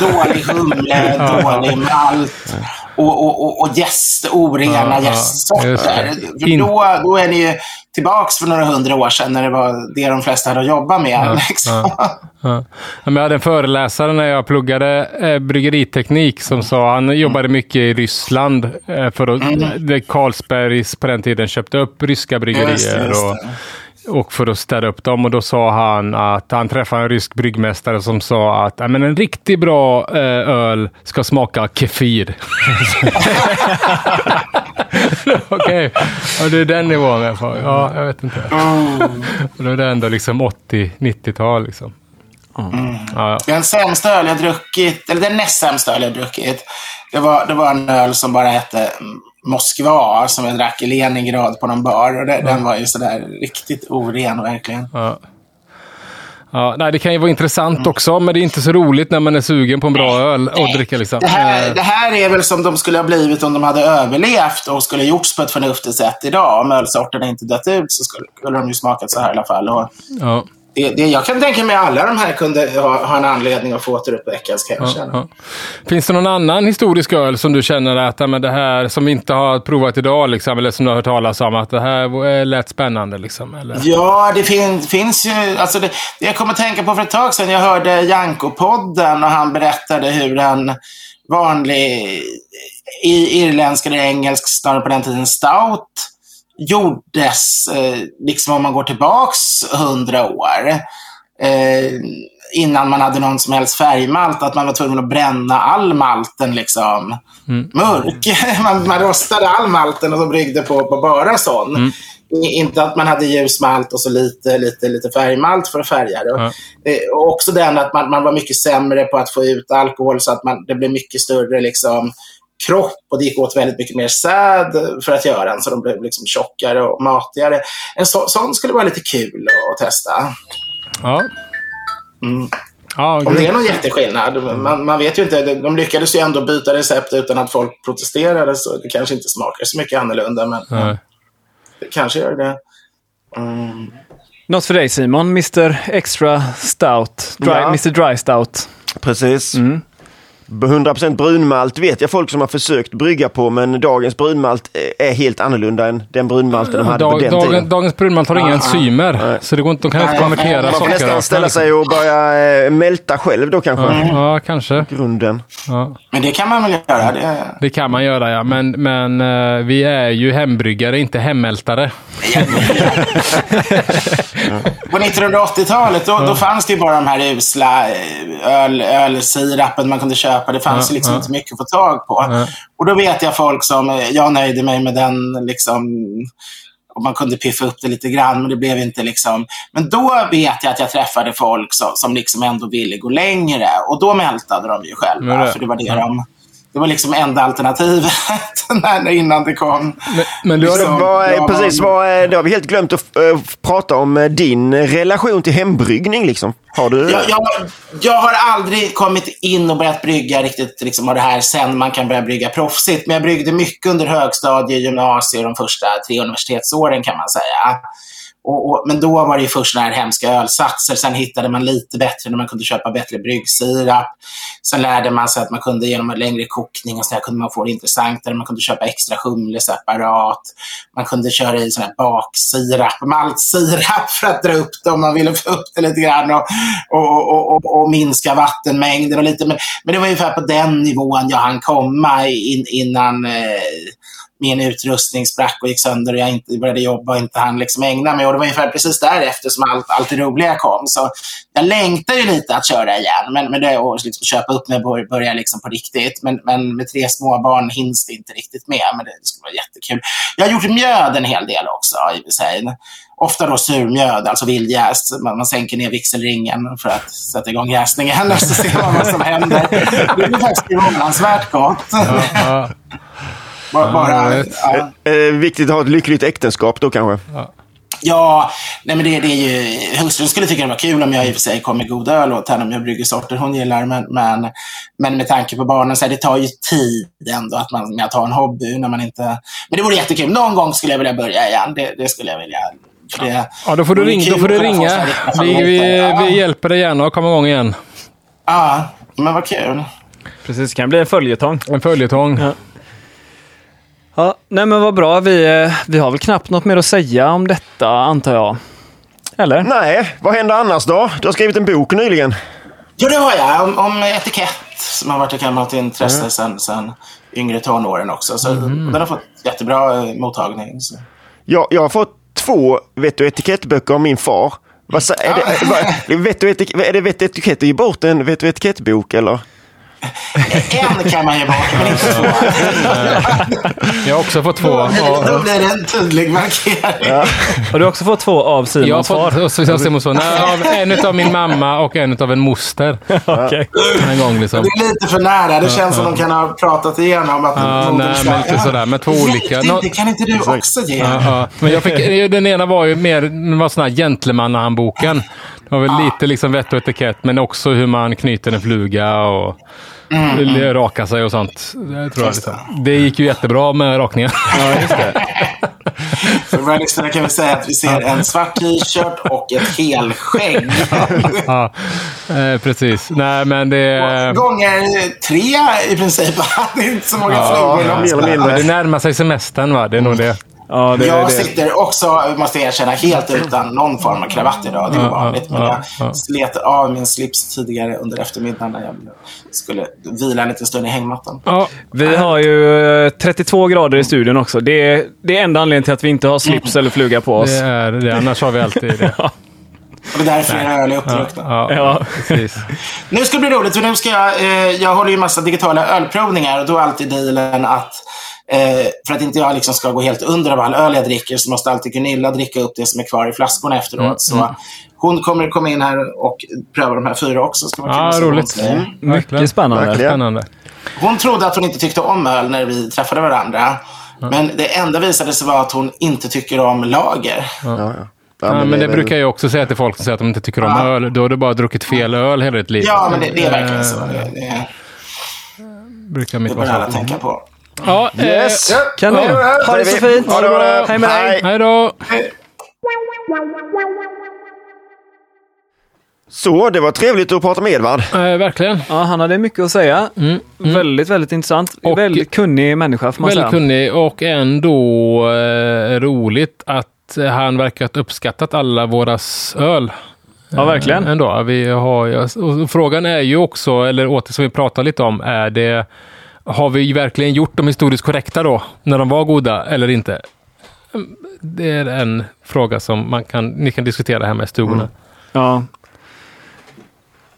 Dålig humle, dålig malt. Och, och, och, och jäst, orena Ja, ja. För In- då, då är ni ju tillbaks för några hundra år sedan när det var det de flesta hade att jobba med. liksom. Ja. Ja, Jag hade en föreläsare när jag pluggade eh, bryggeriteknik som sa, han jobbade mycket i Ryssland eh, för att mm. Carlsbergs på den tiden köpte upp ryska bryggerier. Just det, just det. och för att städa upp dem. Och då sa han att han träffade en rysk bryggmästare som sa att "Ja, men en riktigt bra eh, öl ska smaka kefir. Okej, ja, det är den nivån jag får. Ja, jag vet inte. Och då är det ändå liksom 80-90-tal. Liksom. Ja, ja. Den sämsta öl jag druckit, eller den näst sämsta öl jag druckit, det var, det var en öl som bara hette mm, Moskva, som jag drack i Leningrad på någon bar. Och det, Den var ju sådär riktigt oren, verkligen. Ja. Ja, nej, det kan ju vara intressant också, men det är inte så roligt när man är sugen på en bra öl och dricka. Liksom. Det här, Eh, det här är väl som de skulle ha blivit om de hade överlevt och skulle gjorts på ett förnuftigt sätt idag. Om ölsorterna inte dött ut så skulle, skulle de ju smakat så här i alla fall. Och ja. Det, det, jag kan tänka mig att alla de här kunde ha, ha en anledning att få återuppväckas kan jag Ja, ja. Finns det någon annan historisk öl som du känner att men det här som vi inte har provat idag, liksom, eller som du har hört talas om, att det här eh, lät spännande? Liksom, eller? Ja, det fin finns ju... Alltså det jag kommer att tänka på för ett tag sedan, jag hörde Janko-podden och han berättade hur en vanlig i, irländsk eller engelsk, snarare på den tiden, stout gjordes, eh, liksom om man går tillbaks hundra år. Eh, innan man hade någon som helst färgmalt, att man var tvungen att bränna all malten liksom mörk. man, man rostade all malten och så bryggde på, på bara sån. I- Inte att man hade ljus malt och så lite, lite, lite färgmalt för att färga det. Ja. Eh, Och också den att man, man var mycket sämre på att få ut alkohol så att man, det blev mycket större liksom, kropp och det gick åt väldigt mycket mer säd för att göra den så de blev liksom tjockare och matigare. En så, sån skulle vara lite kul att testa. Ja. Mm. Ja, Om det är någon jätteskillnad. Man, man vet ju inte. De- De lyckades ju ändå byta recept utan att folk protesterade så det kanske inte smakar så mycket annorlunda men Nej. det kanske gör det. Mm. Något för dig Simon, Mr Extra Stout. Dry, Ja. Mr Dry Stout. Precis. 100% brunmalt vet jag folk som har försökt brygga på, men dagens brunmalt är helt annorlunda än den brunmalten de hade på Dag, den dagen, tiden. dagens brunmalt har inga enzymer, så det går inte, de kan inte Nej, konvertera man Man får nästan ställa sig och börja eh, mälta själv då kanske. Ja, ja, kanske. Grunden. Ja. Men det kan man väl göra. Det, Det kan man göra, ja. Men, men eh, vi är ju hembryggare, inte hemmältare. På 1980-talet då, då fanns det ju bara de här usla eh, öl, ölsirapen man kunde köpa. Det fanns Ja, liksom ja. inte mycket att få tag på. Ja. Och då vet jag folk som, eh, jag nöjde mig med den liksom och man kunde piffa upp det lite grann, men det blev inte liksom... Men då vet jag att jag träffade folk som, som liksom ändå ville gå längre. Och då mältade de ju själva, det- för det var det de... Det var liksom enda alternativet när, innan det kom. Men, men du har, Liksom. Vad är, Ja, precis, är, det har vi helt glömt att eh, prata om eh, din relation till hembryggning. Liksom. Har du? Jag, jag, jag har aldrig kommit in och börjat brygga riktigt liksom, av det här sen man kan börja brygga proffsigt. Men jag bryggde mycket under högstadie, gymnasiet och de första tre universitetsåren kan man säga. Och, och, men då var det ju först såna här hemska ölsatser. Sen hittade man lite bättre när man kunde köpa bättre bryggsirap. Sen lärde man sig att man kunde genom en längre kokning och så här kunde man få det intressantare. Man kunde köpa extra humle separat. Man kunde köra i sån här baksirap, maltsirap för att dra upp det om man ville få upp det lite grann och, och, och, och, och minska vattenmängden och lite. Men, men det var ungefär på den nivån jag hann komma in, innan eh, min utrustning sprack och gick sönder och jag inte började jobba och inte hann liksom ägna mig. Och det var ungefär precis därefter som allt, allt det roliga kom. Så jag längtar ju lite att köra igen men, men det, och liksom köpa upp mig och börja liksom på riktigt. Men, men med tre små barn hinns det inte riktigt med. Men det, det skulle vara jättekul. Jag har gjort mjöd en hel del också i och för sig. Ofta då surmjöd, alltså vildjäst. Man, man sänker ner vigselringen för att sätta igång jäsningen och så ser man vad som händer. Det är faktiskt förvånansvärt gott. ja, bara, bara, ja. Eh, viktigt att ha ett lyckligt äktenskap då kanske. Ja, nej men det, det är ju... Hustrun skulle tycka det var kul om jag i och för sig kom med god öl åt henne om jag brygger sorter hon gillar. Men, men, men med tanke på barnen, så här, det tar ju tid ändå att man med att ha en hobby när man inte... Men det vore jättekul. Någon gång skulle jag vilja börja igen. Det, det skulle jag vilja. Det, ja, då får du, ring, då får du ringa. riktiga Vi, vi, Ja. vi hjälper dig gärna att komma igång igen. Ja, men vad kul. Precis, det kan bli en följetong. En följetong. Ja. Ja, nej men vad bra. Vi, eh, vi har väl knappt något mer att säga om detta, antar jag. Eller? Nej, vad händer annars då? Du har skrivit en bok nyligen. Ja, det har jag. Om, om etikett som har varit ett gammalt intresse Mm. sedan sen yngre tonåren också. Så Den har fått jättebra eh, mottagning. Så. Jag, jag har fått två vett och etikettböcker av min far. Vad, är, det, vad, och etik, är det vett och etikett att ge bort en vett och etikettbok eller? En kan man ge bort, men inte två. Jag har också fått två. Då Ja. blir det en tydlig markering. Har du också fått två av Jag har Simons far? fått och så jag Simon så, nej, av en av min mamma och en av en moster. Okej. En gång liksom. Det är lite för nära. Det känns som de kan ha pratat igenom att Ja, nej, ska- men lite sådär med två olika. Nå- det kan inte du också ge? Ja, ja. Men jag fick, den ena var ju mer den var sån här gentlemannahandboken. Det var väl lite liksom vett och etikett, men också hur man knyter en fluga och raka sig och sånt. Det, tror jag, liksom. det gick ju jättebra med rakningen. Ja, just det. För våra lyssnare kan vi säga att vi ser en svart t-shirt och ett helskägg. ja, eh, precis. Nej, men det... Gånger tre i princip. Det är inte så många flugor någonstans. mindre. Ja, det närmar sig semestern, va? Det är nog det. Ja, det, Jag det. sitter också, måste jag erkänna, helt utan någon form av kravatt idag. Det är Ja, vanligt. Men ja, ja. jag slet av min slips tidigare under eftermiddagen när jag skulle vila en liten stund i hängmattan. Ja, Vi har ju eh, 32 grader i studion också. Det är, det är enda anledningen till att vi inte har slips eller fluga på oss. det är det. Annars har vi alltid det. Och det är därför flera öl är uppdruckna. Ja, Ja. precis. Nu ska det bli roligt, för nu ska jag, eh, jag håller ju massa digitala ölprovningar och då är alltid dealen att eh, för att inte jag liksom ska gå helt under av all öl jag dricker så måste alltid Gunilla dricka upp det som är kvar i flaskorna efteråt. Mm, Så hon kommer komma in här och pröva de här fyra också. Ska man Ja, roligt. säger. Verkligen. Mycket spännande. Verkligen. Spännande. Hon trodde att hon inte tyckte om öl när vi träffade varandra. Men det enda visade sig vara att hon inte tycker om lager. Ja, ja. Ja, men är det väl- brukar jag också säga till folk som säger att de inte tycker om Ja. öl. Då har du bara druckit fel öl hela ditt liv. Ja, men det, det är verkligen Eh, så. Det, det, brukar det mitt bör alla tänka på. Ja, eh, Yes! Kanon. Ja, Ha det så fint. Ha det bra. Hej med dig. Hej. Då! Så, det var trevligt att prata med Edvard. Eh, verkligen. Ja, han hade mycket att säga. Väldigt, väldigt intressant. Mm, Och- väldigt kunnig människa får man Väldigt säga. kunnig och ändå eh, roligt att eh, han verkar ha uppskattat alla våras öl. Ja, verkligen. Eh, Ändå. Vi har, och frågan är ju också, eller åter som vi pratade lite om, är det har vi verkligen gjort dem historiskt korrekta då, när de var goda eller inte? Mm, Det är en fråga som man kan, ni kan diskutera hemma i stugorna. Ja.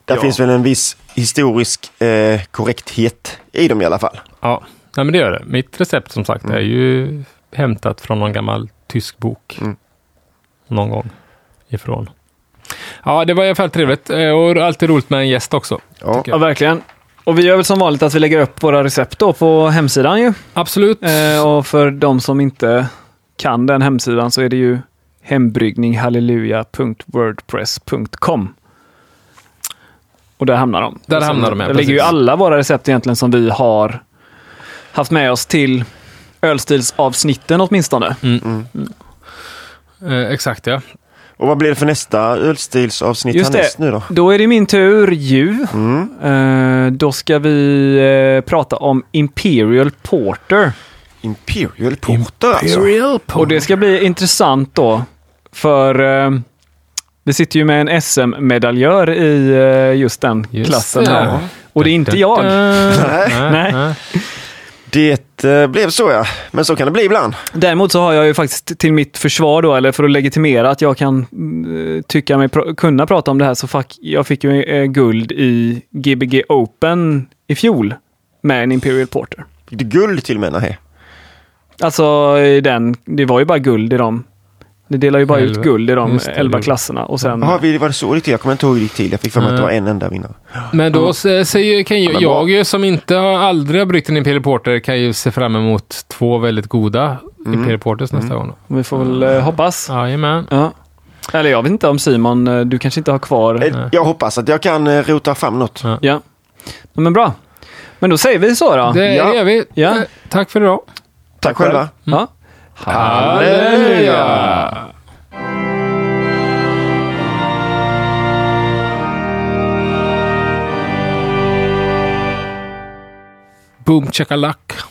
Där Ja. finns väl en viss historisk eh, korrekthet i dem i alla fall. Ja, Nej, men det gör det. Mitt recept som sagt är ju hämtat från någon gammal tysk bok. Mm. Någon gång ifrån. Ja, det var i alla fall trevligt eh, och alltid roligt med en gäst också. Ja. ja, verkligen. Och vi gör väl som vanligt att vi lägger upp våra recept då på hemsidan ju. Absolut. Eh, och för de som inte kan den hemsidan så är det ju hembryggningshalleluja.wordpress.com. Och där hamnar de. Där hamnar de, Där ligger ju alla våra recept egentligen som vi har haft med oss till ölstilsavsnitten åtminstone. Eh, exakt ja. Och vad blir det för nästa ölstilsavsnitt Just härnäst det. nu då? Då är det min tur ju. Mm. Eh, då ska vi eh, prata om Imperial Porter. Imperial Porter alltså. Och det ska bli intressant då. För eh, vi sitter ju med en SM-medaljör i just den Just klassen det. här. Och det är inte jag. Nej. Nej. Nej. Det eh, blev så ja. Men så kan det bli ibland. Däremot så har jag ju faktiskt till mitt försvar då, eller för att legitimera att jag kan eh, tycka mig pr- kunna prata om det här, så fick, jag fick ju eh, guld i Gbg Open i fjol med en Imperial Porter. Fick du guld till och med? Nej. Alltså den, det var ju bara guld i dem. Det delar ju bara ut Elva. guld i de Just det, elva det- klasserna och sen... Jaha, vi- var det så riktigt? Jag kommer inte ihåg gick till. Jag fick för mig att det var en enda vinnare. Men då se- säger, kan ju, jag ju som inte har, aldrig har bryggt en Imperial Porter kan ju se fram emot två väldigt goda Imperial Porters nästa gång. då. Vi får väl eh, hoppas. Jajamän. Ja. Eller jag vet inte om Simon, eh, du kanske inte har kvar... Eh, Jag hoppas att jag kan rota fram något. Ja. Ja. Men bra. Men då säger vi så då. Det Ja. gör vi. Ja. Tack för idag. Tack själva. Ja. Halleluja! Boom chakalak.